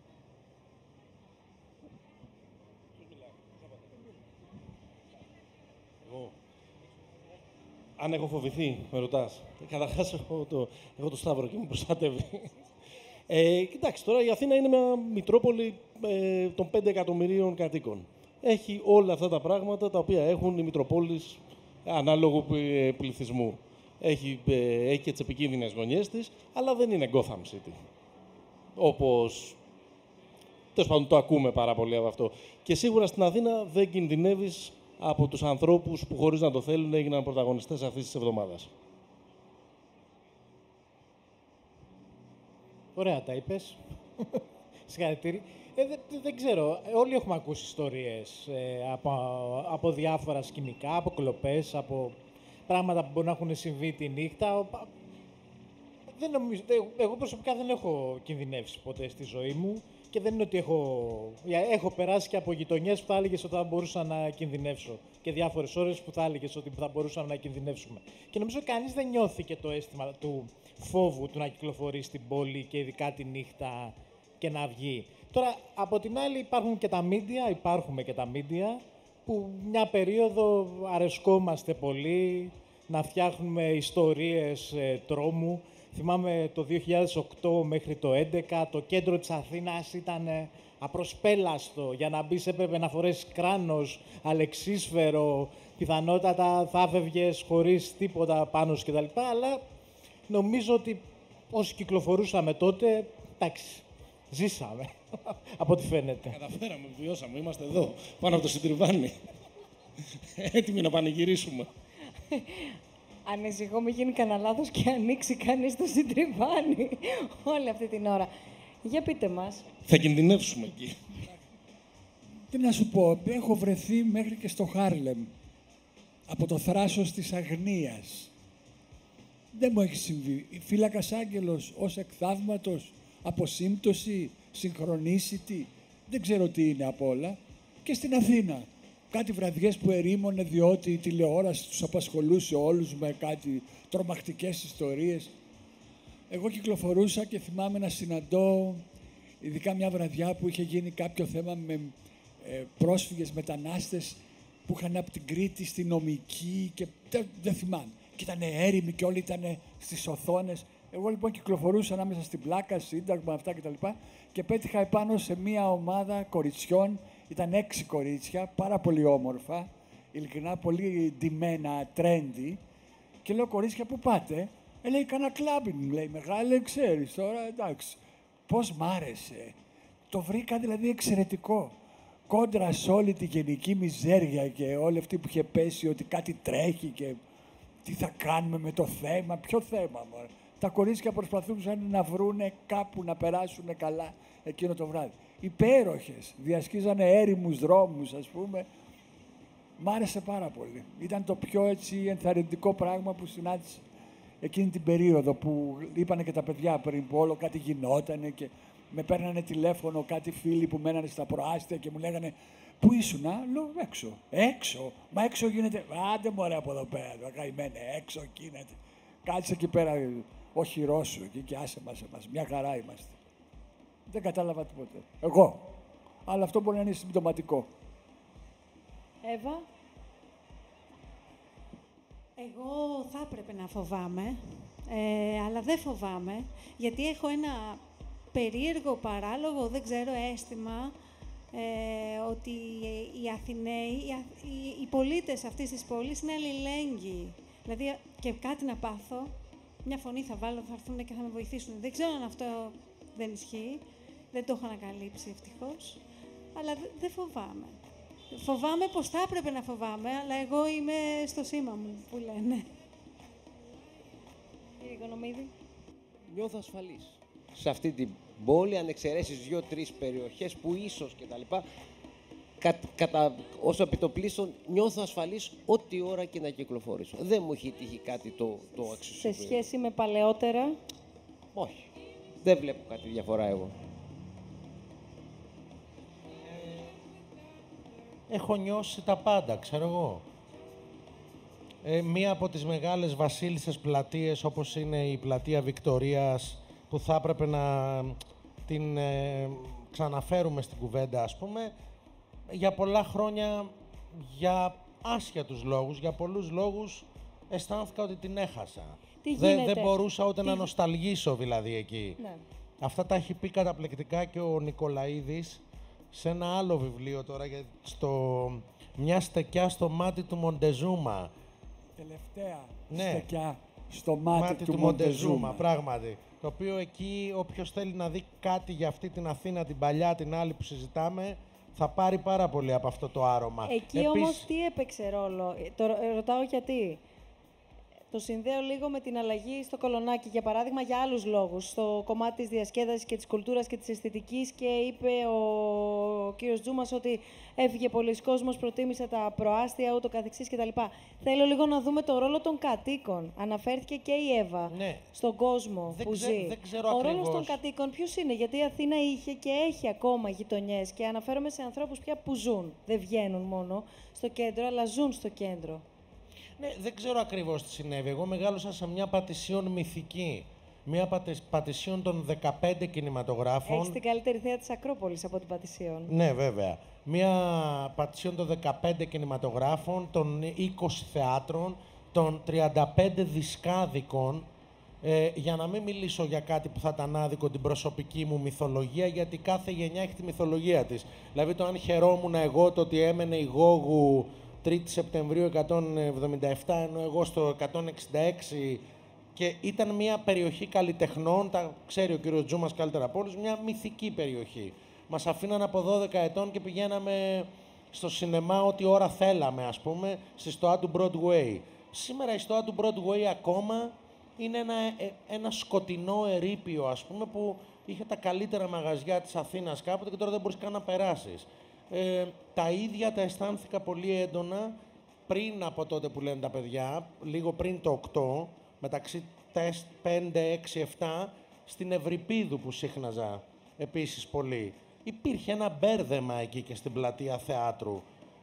Αν έχω φοβηθεί, με ρωτάς. Καταρχάς, έχω το, έχω το Σταύρο και μου προστατεύει. Ε, κοιτάξτε, τώρα η Αθήνα είναι μια μητρόπολη ε, των 5 εκατομμυρίων κατοίκων. Έχει όλα αυτά τα πράγματα τα οποία έχουν οι μητροπόλεις ανάλογου ε, πληθυσμού. Έχει, ε, έχει και τις επικίνδυνες γωνιές της, αλλά δεν είναι Gotham City. Όπως. Τέλος πάντων, το ακούμε πάρα πολύ από αυτό. Και σίγουρα στην Αθήνα δεν κινδυνεύεις από τους ανθρώπους που χωρίς να το θέλουν έγιναν πρωταγωνιστές αυτής της εβδομάδας. Ωραία τα είπες. Συγχαρητήρια. Ε, δεν, ξέρω. Όλοι έχουμε ακούσει ιστορίες ε, από, από διάφορα σκηνικά, από κλοπές, από πράγματα που μπορεί να έχουν συμβεί τη νύχτα. Δεν νομίζω, εγώ προσωπικά δεν έχω κινδυνεύσει ποτέ στη ζωή μου. Και δεν είναι ότι έχω, έχω περάσει και από γειτονιές που θα έλεγες ότι θα μπορούσα να κινδυνεύσω. Και διάφορες ώρες που θα έλεγες ότι θα μπορούσαμε να κινδυνεύσουμε. Και νομίζω κανείς δεν νιώθει και το αίσθημα του φόβου του να κυκλοφορεί στην πόλη και ειδικά τη νύχτα και να βγει. Τώρα, από την άλλη υπάρχουν και τα μίντια, υπάρχουμε και τα μίντια, που μια περίοδο αρεσκόμαστε πολύ να φτιάχνουμε ιστορίες ε, τρόμου Θυμάμαι το 2008 μέχρι το 2011 το κέντρο της Αθήνας ήταν ε, απροσπέλαστο. Για να μπεις έπρεπε να φορέσεις κράνος, αλεξίσφαιρο, πιθανότατα θα έφευγε χωρίς τίποτα πάνω σου κτλ. Αλλά νομίζω ότι όσοι κυκλοφορούσαμε τότε, εντάξει, ζήσαμε, από ό,τι φαίνεται. Καταφέραμε, βιώσαμε, είμαστε εδώ, πάνω από το συντριβάνι. Έτοιμοι να πανηγυρίσουμε. Ανησυχώ μην γίνει κανένα λάθος και ανοίξει κανείς το συντριβάνι όλη αυτή την ώρα. Για πείτε μας. Θα κινδυνεύσουμε εκεί. Τι να σου πω, έχω βρεθεί μέχρι και στο Χάρλεμ. Από το θράσος της αγνίας. Δεν μου έχει συμβεί. Φύλακας άγγελος ως εκθαύματος, αποσύμπτωση, συγχρονίσιτη. Δεν ξέρω τι είναι από όλα. Και στην Αθήνα κάτι βραδιές που ερήμωνε διότι η τηλεόραση τους απασχολούσε όλους με κάτι τρομακτικές ιστορίες. Εγώ κυκλοφορούσα και θυμάμαι να συναντώ, ειδικά μια βραδιά που είχε γίνει κάποιο θέμα με ε, πρόσφυγες μετανάστες που είχαν από την Κρήτη στη νομική και δεν, θυμάμαι. Και ήταν έρημοι και όλοι ήταν στις οθόνες. Εγώ λοιπόν κυκλοφορούσα ανάμεσα στην πλάκα, σύνταγμα, αυτά κτλ. Και, και πέτυχα επάνω σε μια ομάδα κοριτσιών ήταν έξι κορίτσια, πάρα πολύ όμορφα, ειλικρινά πολύ ντυμένα, trendy. Και λέω, κορίτσια, πού πάτε; Ε, λέει, κανένα κλάμπινγκ, λέει, μεγάλη, ξέρεις τώρα, εντάξει. Πώς μ' άρεσε. Το βρήκα δηλαδή εξαιρετικό. Κόντρα σε όλη τη γενική μιζέρια και όλη αυτή που είχε πέσει ότι κάτι τρέχει και τι θα κάνουμε με το θέμα. Ποιο θέμα, μωρέ. Τα κορίτσια προσπαθούσαν να βρούνε κάπου να περάσουν καλά εκείνο το βράδυ υπέροχες. Διασκίζανε έρημους δρόμους, ας πούμε. Μ' άρεσε πάρα πολύ. Ήταν το πιο έτσι ενθαρρυντικό πράγμα που συνάντησα εκείνη την περίοδο που είπανε και τα παιδιά πριν που όλο κάτι γινότανε και με παίρνανε τηλέφωνο κάτι φίλοι που μένανε στα προάστια και μου λέγανε Πού ήσουν, α; λέω έξω. Έξω. Μα έξω γίνεται. Άντε μωρέ από εδώ πέρα. Καημένε, έξω γίνεται. Κάτσε εκεί πέρα, όχι Ρώσου εκεί και άσε μας εμάς. Μια χαρά είμαστε. Δεν κατάλαβα τίποτα. Εγώ. Αλλά αυτό μπορεί να είναι συμπτωματικό. Εύα. Εγώ θα έπρεπε να φοβάμαι, ε, αλλά δεν φοβάμαι, γιατί έχω ένα περίεργο, παράλογο, δεν ξέρω, αίσθημα ε, ότι οι Αθηναίοι, οι, Α- οι, οι πολίτες αυτής της πόλης είναι αλληλέγγυοι. Δηλαδή, και κάτι να πάθω, μια φωνή θα βάλω, θα έρθουν και θα με βοηθήσουν. Δεν ξέρω αν αυτό δεν ισχύει, δεν το έχω ανακαλύψει ευτυχώς, αλλά δε- δεν φοβάμαι. Φοβάμαι πως θα έπρεπε να φοβάμαι, αλλά εγώ είμαι στο σήμα μου, που λένε. Κύριε Οικονομίδη. Νιώθω ασφαλής. Σε αυτή την πόλη, αν εξαιρέσεις δύο-τρεις περιοχές που ίσως και τα λοιπά, κα, κατά, όσο επιτοπλίστων νιώθω ασφαλής ό,τι ώρα και να κυκλοφορήσω. Δεν μου έχει τύχει κάτι το, το Σε αξιοσημείωτο. σχέση με παλαιότερα, Όχι. Δεν βλέπω κάτι διαφορά εγώ. Έχω νιώσει τα πάντα, ξέρω εγώ. Ε, μία από τις μεγάλες βασίλισσες πλατείες, όπως είναι η πλατεία Βικτορίας, που θα έπρεπε να την ε, ξαναφέρουμε στην κουβέντα, ας πούμε, για πολλά χρόνια, για άσχετους λόγους, για πολλούς λόγους, αισθάνθηκα ότι την έχασα. Τι Δεν- γίνεται; δεν μπορούσα ούτε Τι- να νοσταλγήσω, δηλαδή, εκεί. ναι. Αυτά τα έχει πει καταπληκτικά και ο Νικολαίδης σε ένα άλλο βιβλίο τώρα, για- στο «Μια στεκιά στο μάτι του Μοντεζούμα». Τελευταία Ναι. στεκιά στο μάτι, Μάτι του, του Μοντεζούμα. Μοντεζούμα, πράγματι. Το οποίο εκεί όποιος θέλει να δει κάτι για αυτή την Αθήνα, την παλιά, την άλλη που συζητάμε, θα πάρει πάρα πολύ από αυτό το άρωμα. Εκεί Επίσης- όμως τι έπαιξε ρόλο; Ε, Το ρω- ρωτάω γιατί. Το συνδέω λίγο με την αλλαγή στο κολονάκι, για παράδειγμα, για άλλους λόγους. Στο κομμάτι της διασκέδασης και της κουλτούρας και της αισθητικής και είπε ο κύριος Τζούμας ότι έφυγε πολλοί κόσμος, προτίμησε τα προάστια, ούτω καθεξής κτλ. Θέλω λίγο να δούμε το ρόλο των κατοίκων. Αναφέρθηκε και η Εύα Ναι. στον κόσμο Δεν που ξέ- ζει. δεν ξέρω ο ρόλος ακριβώς. των κατοίκων ποιος είναι, γιατί η Αθήνα είχε και έχει ακόμα γειτονιές και αναφέρομαι σε ανθρώπους πια που ζουν. Δεν βγαίνουν μόνο στο κέντρο, αλλά ζουν στο κέντρο. Ναι, δεν ξέρω ακριβώς τι συνέβη. Εγώ μεγάλωσα σε μια πατησίων μυθική. Μια πατη- πατησίων των 15 κινηματογράφων. Έχεις την καλύτερη θέα της Ακρόπολης από την Πατησίων. Ναι, βέβαια. Μια πατησίων των 15 κινηματογράφων, των 20 θεάτρων, των 35 δισκάδικων, ε, για να μην μιλήσω για κάτι που θα ήταν άδικο την προσωπική μου μυθολογία, γιατί κάθε γενιά έχει τη μυθολογία της. Δηλαδή το αν χαιρόμουν εγώ το ότι έμενε η Γόγου 3η Σεπτεμβρίου 177, ενώ εγώ στο 166 και ήταν μια περιοχή καλλιτεχνών, τα ξέρει ο κύριος Τζούμας καλύτερα από όλους, μια μυθική περιοχή. Μας αφήναν από 12 ετών και πηγαίναμε στο σινεμά ό,τι ώρα θέλαμε, ας πούμε, στη στοά του Broadway. Σήμερα η στοά του Broadway ακόμα είναι ένα, ε, ένα σκοτεινό ερείπιο, ας πούμε, που είχε τα καλύτερα μαγαζιά της Αθήνας κάποτε και τώρα δεν μπορείς καν να περάσεις. Ε, τα ίδια τα αισθάνθηκα πολύ έντονα πριν από τότε που λένε τα παιδιά, λίγο πριν το 8, μεταξύ 5, 6, 7, στην Ευρυπίδου που σύχναζα επίσης πολύ. Υπήρχε ένα μπέρδεμα εκεί και στην πλατεία θεάτρου.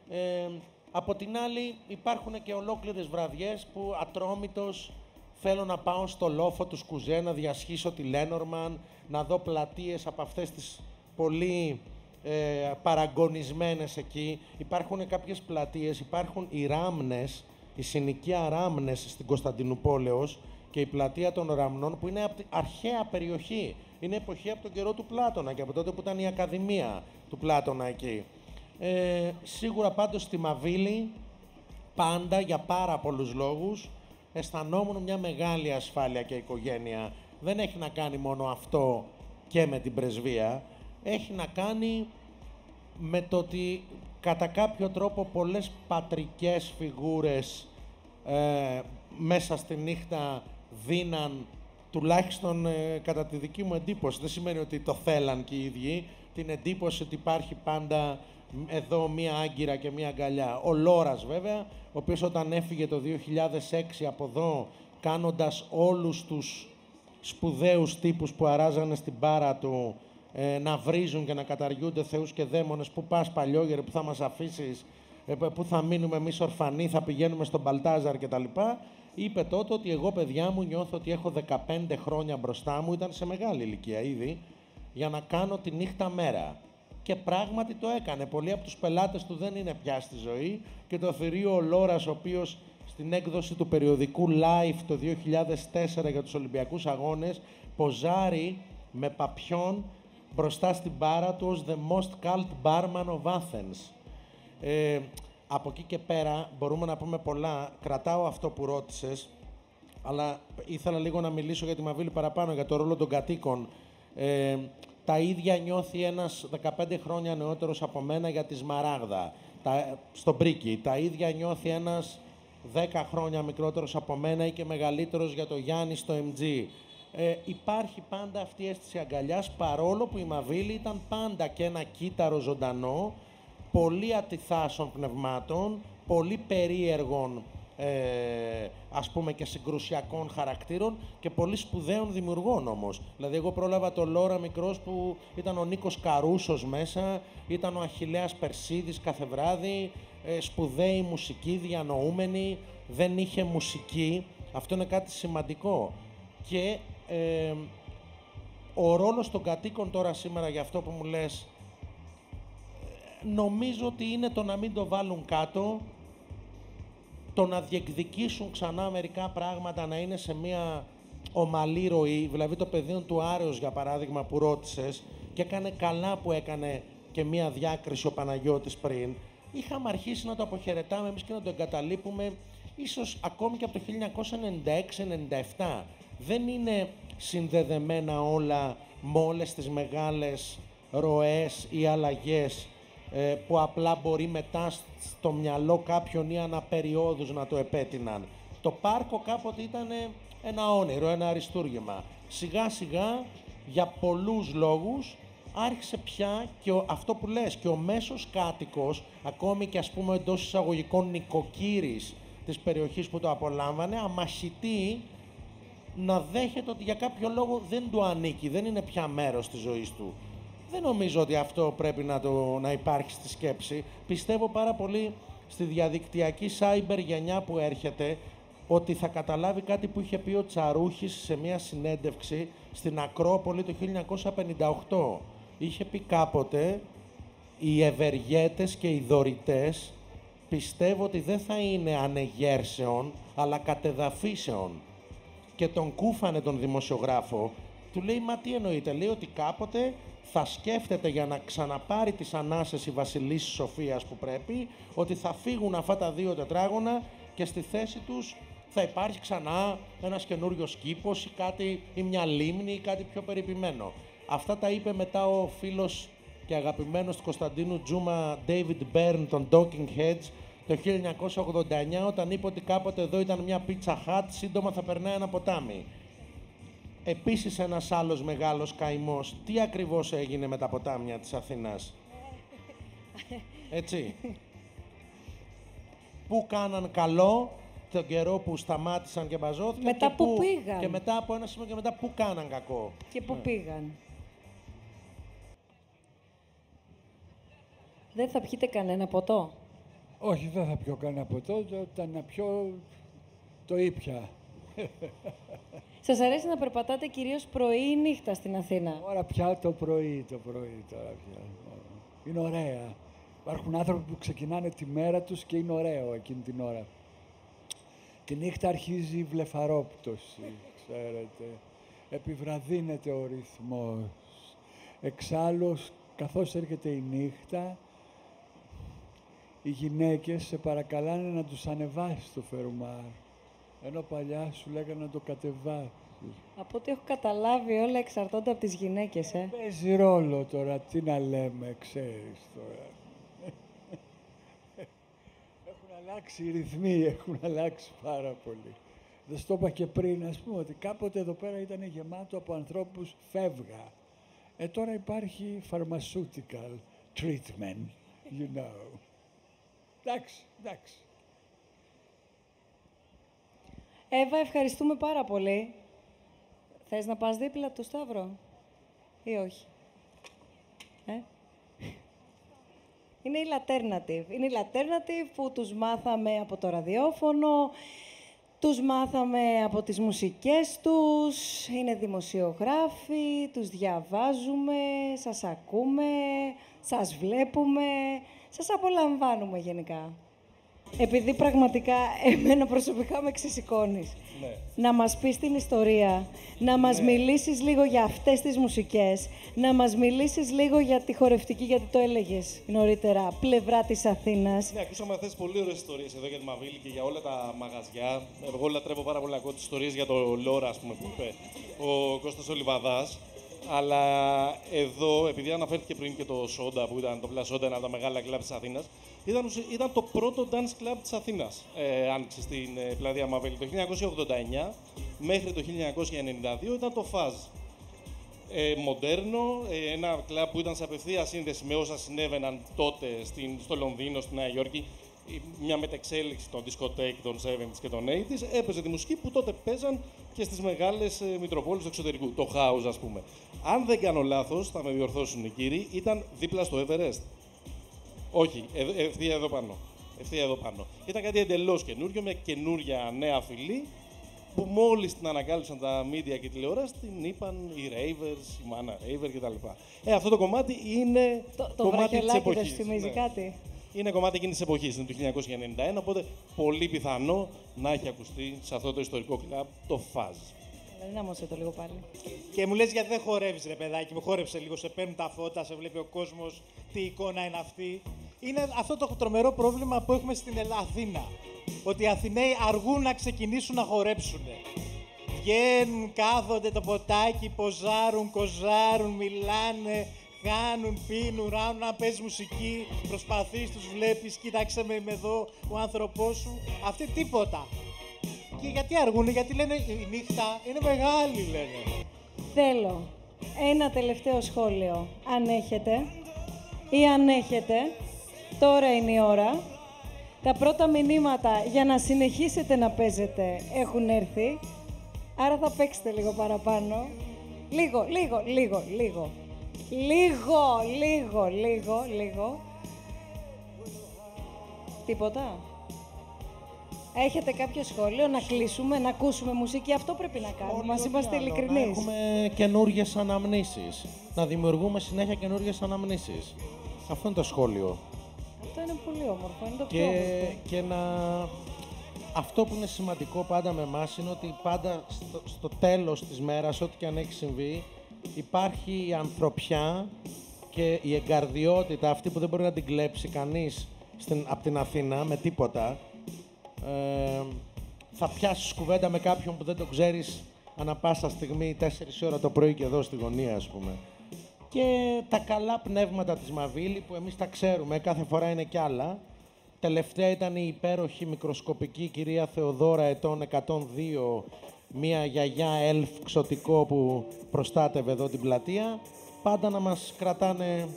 Ε, από την άλλη υπάρχουν και ολόκληρες βραδιές που ατρόμητος θέλω να πάω στο λόφο τους Σκουζέ, να διασχίσω τη Λένορμαν, να δω πλατείες από αυτές τις πολύ ε, παραγωνισμένες εκεί. Υπάρχουν κάποιες πλατείες, υπάρχουν οι Ράμνες, η συνοικία Ράμνες στην Κωνσταντινούπολεως και η πλατεία των Ραμνών που είναι από την αρχαία περιοχή. Είναι εποχή από τον καιρό του Πλάτωνα και από τότε που ήταν η Ακαδημία του Πλάτωνα εκεί. Ε, σίγουρα πάντως στη Μαβίλη, πάντα για πάρα πολλούς λόγους, αισθανόμουν μια μεγάλη ασφάλεια και οικογένεια. Δεν έχει να κάνει μόνο αυτό και με την πρεσβεία. Έχει να κάνει με το ότι κατά κάποιο τρόπο πολλές πατρικές φιγούρες ε, μέσα στη νύχτα δίναν τουλάχιστον ε, κατά τη δική μου εντύπωση. Δεν σημαίνει ότι το θέλαν και οι ίδιοι. Την εντύπωση ότι υπάρχει πάντα εδώ μία άγκυρα και μία αγκαλιά. Ο Λόρας βέβαια, ο οποίος όταν έφυγε το 2006 από εδώ, κάνοντας όλους τους σπουδαίους τύπους που αράζανε στην πάρα του ε, να βρίζουν και να καταργούνται θεούς και δαίμονες. Πού πας παλιόγερε, πού θα μας αφήσεις, ε, πού θα μείνουμε εμείς ορφανοί, θα πηγαίνουμε στον Μπαλτάζαρ κτλ. Είπε τότε ότι εγώ παιδιά μου νιώθω ότι έχω 15 χρόνια μπροστά μου, ήταν σε μεγάλη ηλικία ήδη, για να κάνω τη νύχτα μέρα. Και πράγματι το έκανε. Πολλοί από τους πελάτες του δεν είναι πια στη ζωή και το θηρίο ο Λόρας, ο οποίος στην έκδοση του περιοδικού Life το 2004 για τους Ολυμπιακούς Αγώνες, ποζάρει με παπιόν μπροστά στην μπάρα του ως The Most Cult Barman of Athens. Ε, από εκεί και πέρα μπορούμε να πούμε πολλά. Κρατάω αυτό που ρώτησες, αλλά ήθελα λίγο να μιλήσω για τη Μαβίλη παραπάνω, για το ρόλο των κατοίκων. Ε, τα ίδια νιώθει ένας 15 χρόνια νεότερος από μένα για τη Σμαράγδα, τα, στον Πρίκι. Τα ίδια νιώθει ένας 10 χρόνια μικρότερος από μένα ή και μεγαλύτερος για το Γιάννη στο MG. Ε, υπάρχει πάντα αυτή η αίσθηση αγκαλιάς, παρόλο που η Μαβίλη ήταν πάντα και ένα κύτταρο ζωντανό, πολύ ατιθάσεων πνευμάτων, πολύ περίεργων ε, ας πούμε και συγκρουσιακών χαρακτήρων και πολύ σπουδαίων δημιουργών όμως. Δηλαδή εγώ πρόλαβα το Λόρα μικρός που ήταν ο Νίκος Καρούσος μέσα, ήταν ο Αχιλέας Περσίδης κάθε βράδυ, ε, σπουδαίη μουσική, διανοούμενη, δεν είχε μουσική. Αυτό είναι κάτι σημαντικό. Και ε, ο ρόλος των κατοίκων τώρα σήμερα για αυτό που μου λες νομίζω ότι είναι το να μην το βάλουν κάτω, το να διεκδικήσουν ξανά μερικά πράγματα, να είναι σε μια ομαλή ροή. Δηλαδή το πεδίο του Άρεος, για παράδειγμα, που ρώτησες, και έκανε καλά που έκανε και μία διάκριση ο Παναγιώτης πριν. Είχαμε αρχίσει να το αποχαιρετάμε εμείς και να το εγκαταλείπουμε ίσως ακόμη και από το 1996-97. Δεν είναι συνδεδεμένα όλα με όλες τις μεγάλες ροές ή αλλαγές ε, που απλά μπορεί μετά στο μυαλό κάποιον ή αναπεριόδους να το επέτειναν. Το πάρκο κάποτε ήταν ένα όνειρο, ένα αριστούργημα. Σιγά σιγά, για πολλούς λόγους, άρχισε πια και αυτό που λες, και ο μέσος κάτοικος, ακόμη και ας πούμε εντός εισαγωγικών νοικοκύρης της περιοχής που το απολάμβανε, αμαχητή να δέχεται ότι για κάποιο λόγο δεν του ανήκει, δεν είναι πια μέρος της ζωής του. Δεν νομίζω ότι αυτό πρέπει να, το, να υπάρχει στη σκέψη. Πιστεύω πάρα πολύ στη διαδικτυακή cyber γενιά που έρχεται ότι θα καταλάβει κάτι που είχε πει ο Τσαρούχης σε μια συνέντευξη στην Ακρόπολη το 1958. Είχε πει κάποτε οι ευεργέτες και οι δωρητές πιστεύω ότι δεν θα είναι ανεγέρσεων, αλλά κατεδαφίσεων. Και τον κούφανε τον δημοσιογράφο. Του λέει, μα τι εννοείται. Λέει ότι κάποτε θα σκέφτεται για να ξαναπάρει τις ανάσες η Βασιλής Σοφίας που πρέπει, ότι θα φύγουν αυτά τα δύο τετράγωνα και στη θέση τους θα υπάρχει ξανά ένας καινούριος κήπος ή, κάτι, ή μια λίμνη ή κάτι πιο περιποιημένο. Αυτά τα είπε μετά ο φίλος και αγαπημένος του Κωνσταντίνου Τζούμα David Byrne των Talking Heads το 1989 όταν είπε ότι κάποτε εδώ ήταν μια πίτσα χάτ, σύντομα θα περνάει ένα ποτάμι. Επίσης ένας άλλος μεγάλος καημός. Τι ακριβώς έγινε με τα ποτάμια της Αθήνας; Έτσι. Πού κάναν καλό τον καιρό που σταμάτησαν και μπαζώθηκαν. Μετά και που πήγαν. Και μετά από ένα σημείο και μετά πού κάναν κακό. Και πού Ναι. πήγαν. Δεν θα πιείτε κανένα ποτό; Όχι, δεν θα πιω κανένα ποτό, το- όταν να πιω το ήπια. Σας αρέσει να περπατάτε κυρίως πρωί ή νύχτα στην Αθήνα; Τώρα πια το πρωί, το πρωί τώρα πια. Είναι ωραία. Υπάρχουν άνθρωποι που ξεκινάνε τη μέρα τους και είναι ωραίο εκείνη την ώρα. Τη νύχτα αρχίζει η βλεφαρόπτωση, ξέρετε. Επιβραδύνεται ο ρυθμός. Εξάλλου, καθώς έρχεται η νύχτα, οι γυναίκες σε παρακαλάνε να τους ανεβάσεις το φερμάρ. Ενώ παλιά σου λέγανε να το κατεβάσεις. Από ό,τι έχω καταλάβει όλα εξαρτώνται από τις γυναίκες, ε. Παίζει ρόλο τώρα, τι να λέμε, ξέρεις τώρα. Έχουν αλλάξει οι ρυθμοί, έχουν αλλάξει πάρα πολύ. Δεν στο είπα και πριν, ας πούμε, ότι κάποτε εδώ πέρα ήταν γεμάτο από ανθρώπους φεύγα. Ε, τώρα υπάρχει pharmaceutical treatment, you know. Εντάξει, εντάξει. Εύα, ευχαριστούμε πάρα πολύ. Θες να πας δίπλα του Σταύρο ή όχι; Ε; Είναι η Alternative. Είναι η Alternative που τους μάθαμε από το ραδιόφωνο, τους μάθαμε από τις μουσικές τους, είναι δημοσιογράφοι, τους διαβάζουμε, σας ακούμε, σας βλέπουμε, σας απολαμβάνουμε γενικά. επειδή πραγματικά εμένα προσωπικά με ξεσηκώνεις. Ναι. Να μας πεις την ιστορία, να μας μιλήσεις λίγο για αυτές τις μουσικές, να μας μιλήσεις λίγο για τη χορευτική, γιατί το έλεγες νωρίτερα, πλευρά της Αθήνας. Ναι, ακούσαμε αυτές τις πολύ ωραίες ιστορίες εδώ για τη Μαβίλη και για όλα τα μαγαζιά. Εγώ λατρεύω πάρα πολύ να ακούω τις ιστορίες για το Λόρα, ας πούμε, που είπε ο Κώστας Ολιβαδά. Αλλά εδώ, επειδή αναφέρθηκε πριν και το Σόντα, που ήταν το Plus Soda, ένα από τα μεγάλα κλαμπ της Αθήνας, ήταν, ουσι- ήταν το πρώτο dance club της Αθήνας. Ε, άνοιξε στην ε, πλατεία Μαβέλη το 1989 μέχρι το 1992 ήταν το Φαζ. Ε, μοντέρνο, ε, ένα κλαμπ που ήταν σε απευθεία σύνδεση με όσα συνέβαιναν τότε στην, στο Λονδίνο, στη Νέα Υόρκη. Η- Μια μετεξέλιξη των δισκοτέκ των 70s και των 80s. Έπαιζε τη μουσική που τότε παίζαν και στις μεγάλες ε, μητροπόλεις του εξωτερικού. Το house, ας πούμε. Αν δεν κάνω λάθος, θα με διορθώσουν οι κύριοι, ήταν δίπλα στο Everest. Όχι, ε, ευθεία εδώ πάνω. Ευθεία εδώ πάνω. Ήταν κάτι εντελώς καινούριο, με καινούρια νέα φυλή, που μόλις την ανακάλυψαν τα media και η τηλεόραση, την είπαν οι Ravers, η Mana Raver κτλ. Ε, αυτό το κομμάτι είναι Το, το κομμάτι της βραχελάκι εποχής. δεν σου θυμίζει κάτι. Είναι κομμάτι εκείνης της εποχής, είναι του 1991, οπότε πολύ πιθανό να έχει ακουστεί σε αυτό το ιστορικό κλαμπ το Fuzz. Δηλαδή να μωσέ το λίγο πάλι. Και μου λες γιατί δεν χορεύεις ρε παιδάκι μου, χόρεψε λίγο, σε παίρνουν τα φώτα, σε βλέπει ο κόσμος, τι εικόνα είναι αυτή. Είναι αυτό το τρομερό πρόβλημα που έχουμε στην Ελλάδα, Αθήνα. Ότι οι Αθηναίοι αργούν να ξεκινήσουν να χορέψουν. Βγαίνουν, κάθονται το ποτάκι, ποζάρουν, κοζάρουν, μιλάνε, κάνουν, πίνουν, ράνουν, να παίζει μουσική, προσπαθείς, τους βλέπεις, κοίταξε με, είμαι εδώ, ο άνθρωπός σου. Αυτοί τίποτα. Και γιατί αργούν, γιατί λένε η νύχτα είναι μεγάλη, λένε. Θέλω ένα τελευταίο σχόλιο, αν έχετε ή αν έχετε. Τώρα είναι η ώρα. Τα πρώτα μηνύματα για να συνεχίσετε να παίζετε έχουν έρθει. Άρα θα παίξετε λίγο παραπάνω. Λίγο, λίγο, λίγο, λίγο. Λίγο, λίγο, λίγο, λίγο. Τίποτα. Έχετε κάποιο σχόλιο, να κλείσουμε, να ακούσουμε μουσική; Αυτό πρέπει να κάνουμε. Μας είμαστε Να ειλικρινείς. έχουμε καινούριε αναμνήσεις. Να δημιουργούμε συνέχεια καινούριε αναμνήσεις. Αυτό είναι το σχόλιο. Αυτό είναι πολύ όμορφο. Είναι το πιο Και, όμορφο. και να... Αυτό που είναι σημαντικό πάντα με εμάς είναι ότι πάντα στο, στο τέλος της μέρας, ό,τι και αν έχει συμβεί, υπάρχει η ανθρωπιά και η εγκαρδιότητα αυτή που δεν μπορεί να την κλέψει κανείς στην, από την Αθήνα με τίποτα. Ε, θα πιάσεις κουβέντα με κάποιον που δεν το ξέρεις ανα πάσα στιγμή, 4 ώρα το πρωί και εδώ στη γωνία, ας πούμε. Και τα καλά πνεύματα της Μαβίλη, που εμείς τα ξέρουμε, κάθε φορά είναι κι άλλα. Τελευταία ήταν η υπέροχη μικροσκοπική κυρία Θεοδόρα ετών 102, μία γιαγιά ελφ ξωτικό που προστάτευε εδώ την πλατεία. Πάντα να μας κρατάνε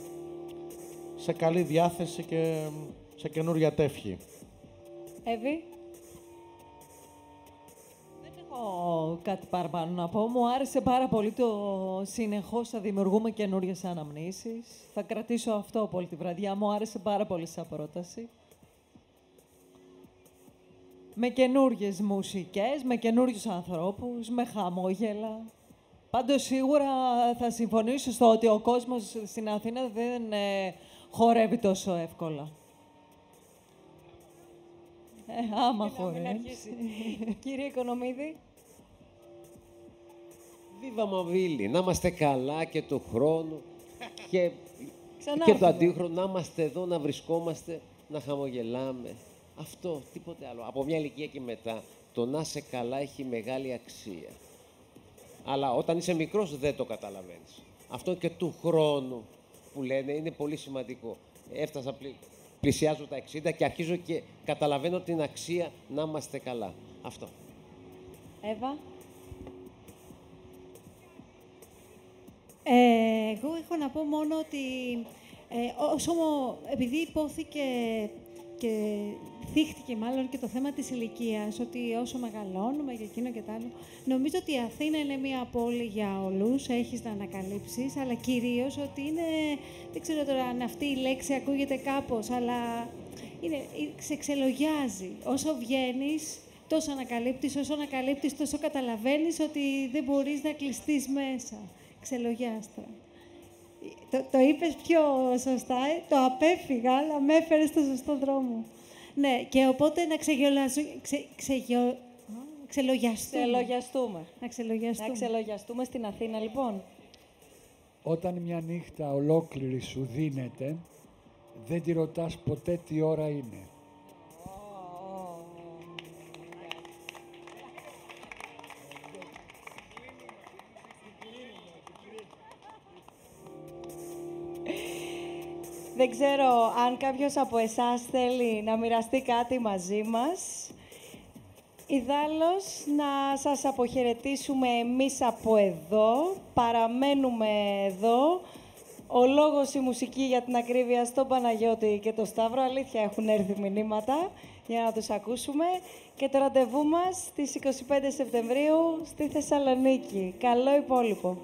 σε καλή διάθεση και σε καινούρια τεύχη. Εύη, Δεν έχω κάτι παραπάνω να πω. Μου άρεσε πάρα πολύ το συνεχώς θα δημιουργούμε καινούριες αναμνήσεις. Θα κρατήσω αυτό από όλη τη βραδιά. Μου άρεσε πάρα πολύ σαν πρόταση. Με καινούριε μουσικές, με καινούριους ανθρώπους, με χαμόγελα. Πάντως σίγουρα θα συμφωνήσω στο ότι ο κόσμος στην Αθήνα δεν ε, χορεύει τόσο εύκολα. Ε, άμα να μην χορεύεις. αρχίσει. Κύριε Οικονομίδη, Βίβα Μαβίλη, να είμαστε καλά και του χρόνου και, Ξανά και το έρθουμε. αντίχρονο, να είμαστε εδώ, να βρισκόμαστε, να χαμογελάμε. Αυτό, τίποτε άλλο. Από μια ηλικία και μετά, το να είσαι καλά έχει μεγάλη αξία. Αλλά όταν είσαι μικρός δεν το καταλαβαίνεις. Αυτό και του χρόνου που λένε είναι πολύ σημαντικό. Έφτασα, πλη... πλησιάζω τα 60 και αρχίζω και καταλαβαίνω την αξία να είμαστε καλά. Αυτό. Εύα, Ε, εγώ έχω να πω μόνο ότι ε, όσο μο- επειδή υπόθηκε και θύχτηκε μάλλον και το θέμα της ηλικίας, ότι όσο μεγαλώνουμε και εκείνο και τ' άλλο, νομίζω ότι η Αθήνα είναι μια πόλη για όλους, έχεις να ανακαλύψεις, αλλά κυρίως ότι είναι, δεν ξέρω τώρα αν αυτή η λέξη ακούγεται κάπως, αλλά είναι, ε, σε ξελογιάζει. Όσο βγαίνεις, τόσο ανακαλύπτεις, όσο ανακαλύπτεις, τόσο καταλαβαίνεις ότι δεν μπορείς να κλειστείς μέσα. Ξελογιάστρα. Το, το είπες πιο σωστά, ε, το απέφυγα, αλλά με έφερες στο σωστό δρόμο. Ναι, και οπότε να ξεγελάσω, ξε, ξεγιο- α, ξελογιαστούμε. Ξελογιαστούμε. Να ξελογιαστούμε. Να ξελογιαστούμε στην Αθήνα, λοιπόν. Όταν μια νύχτα ολόκληρη σου δίνεται, δεν τη ρωτάς ποτέ τι ώρα είναι. Δεν ξέρω αν κάποιος από εσάς θέλει να μοιραστεί κάτι μαζί μας. Ιδάλλως να σας αποχαιρετήσουμε εμείς από εδώ. Παραμένουμε εδώ. Ο λόγος, η μουσική για την ακρίβεια στον Παναγιώτη και το Σταύρο. Αλήθεια έχουν έρθει μηνύματα για να τους ακούσουμε. Και το ραντεβού μας στις 25 Σεπτεμβρίου στη Θεσσαλονίκη. Καλό υπόλοιπο.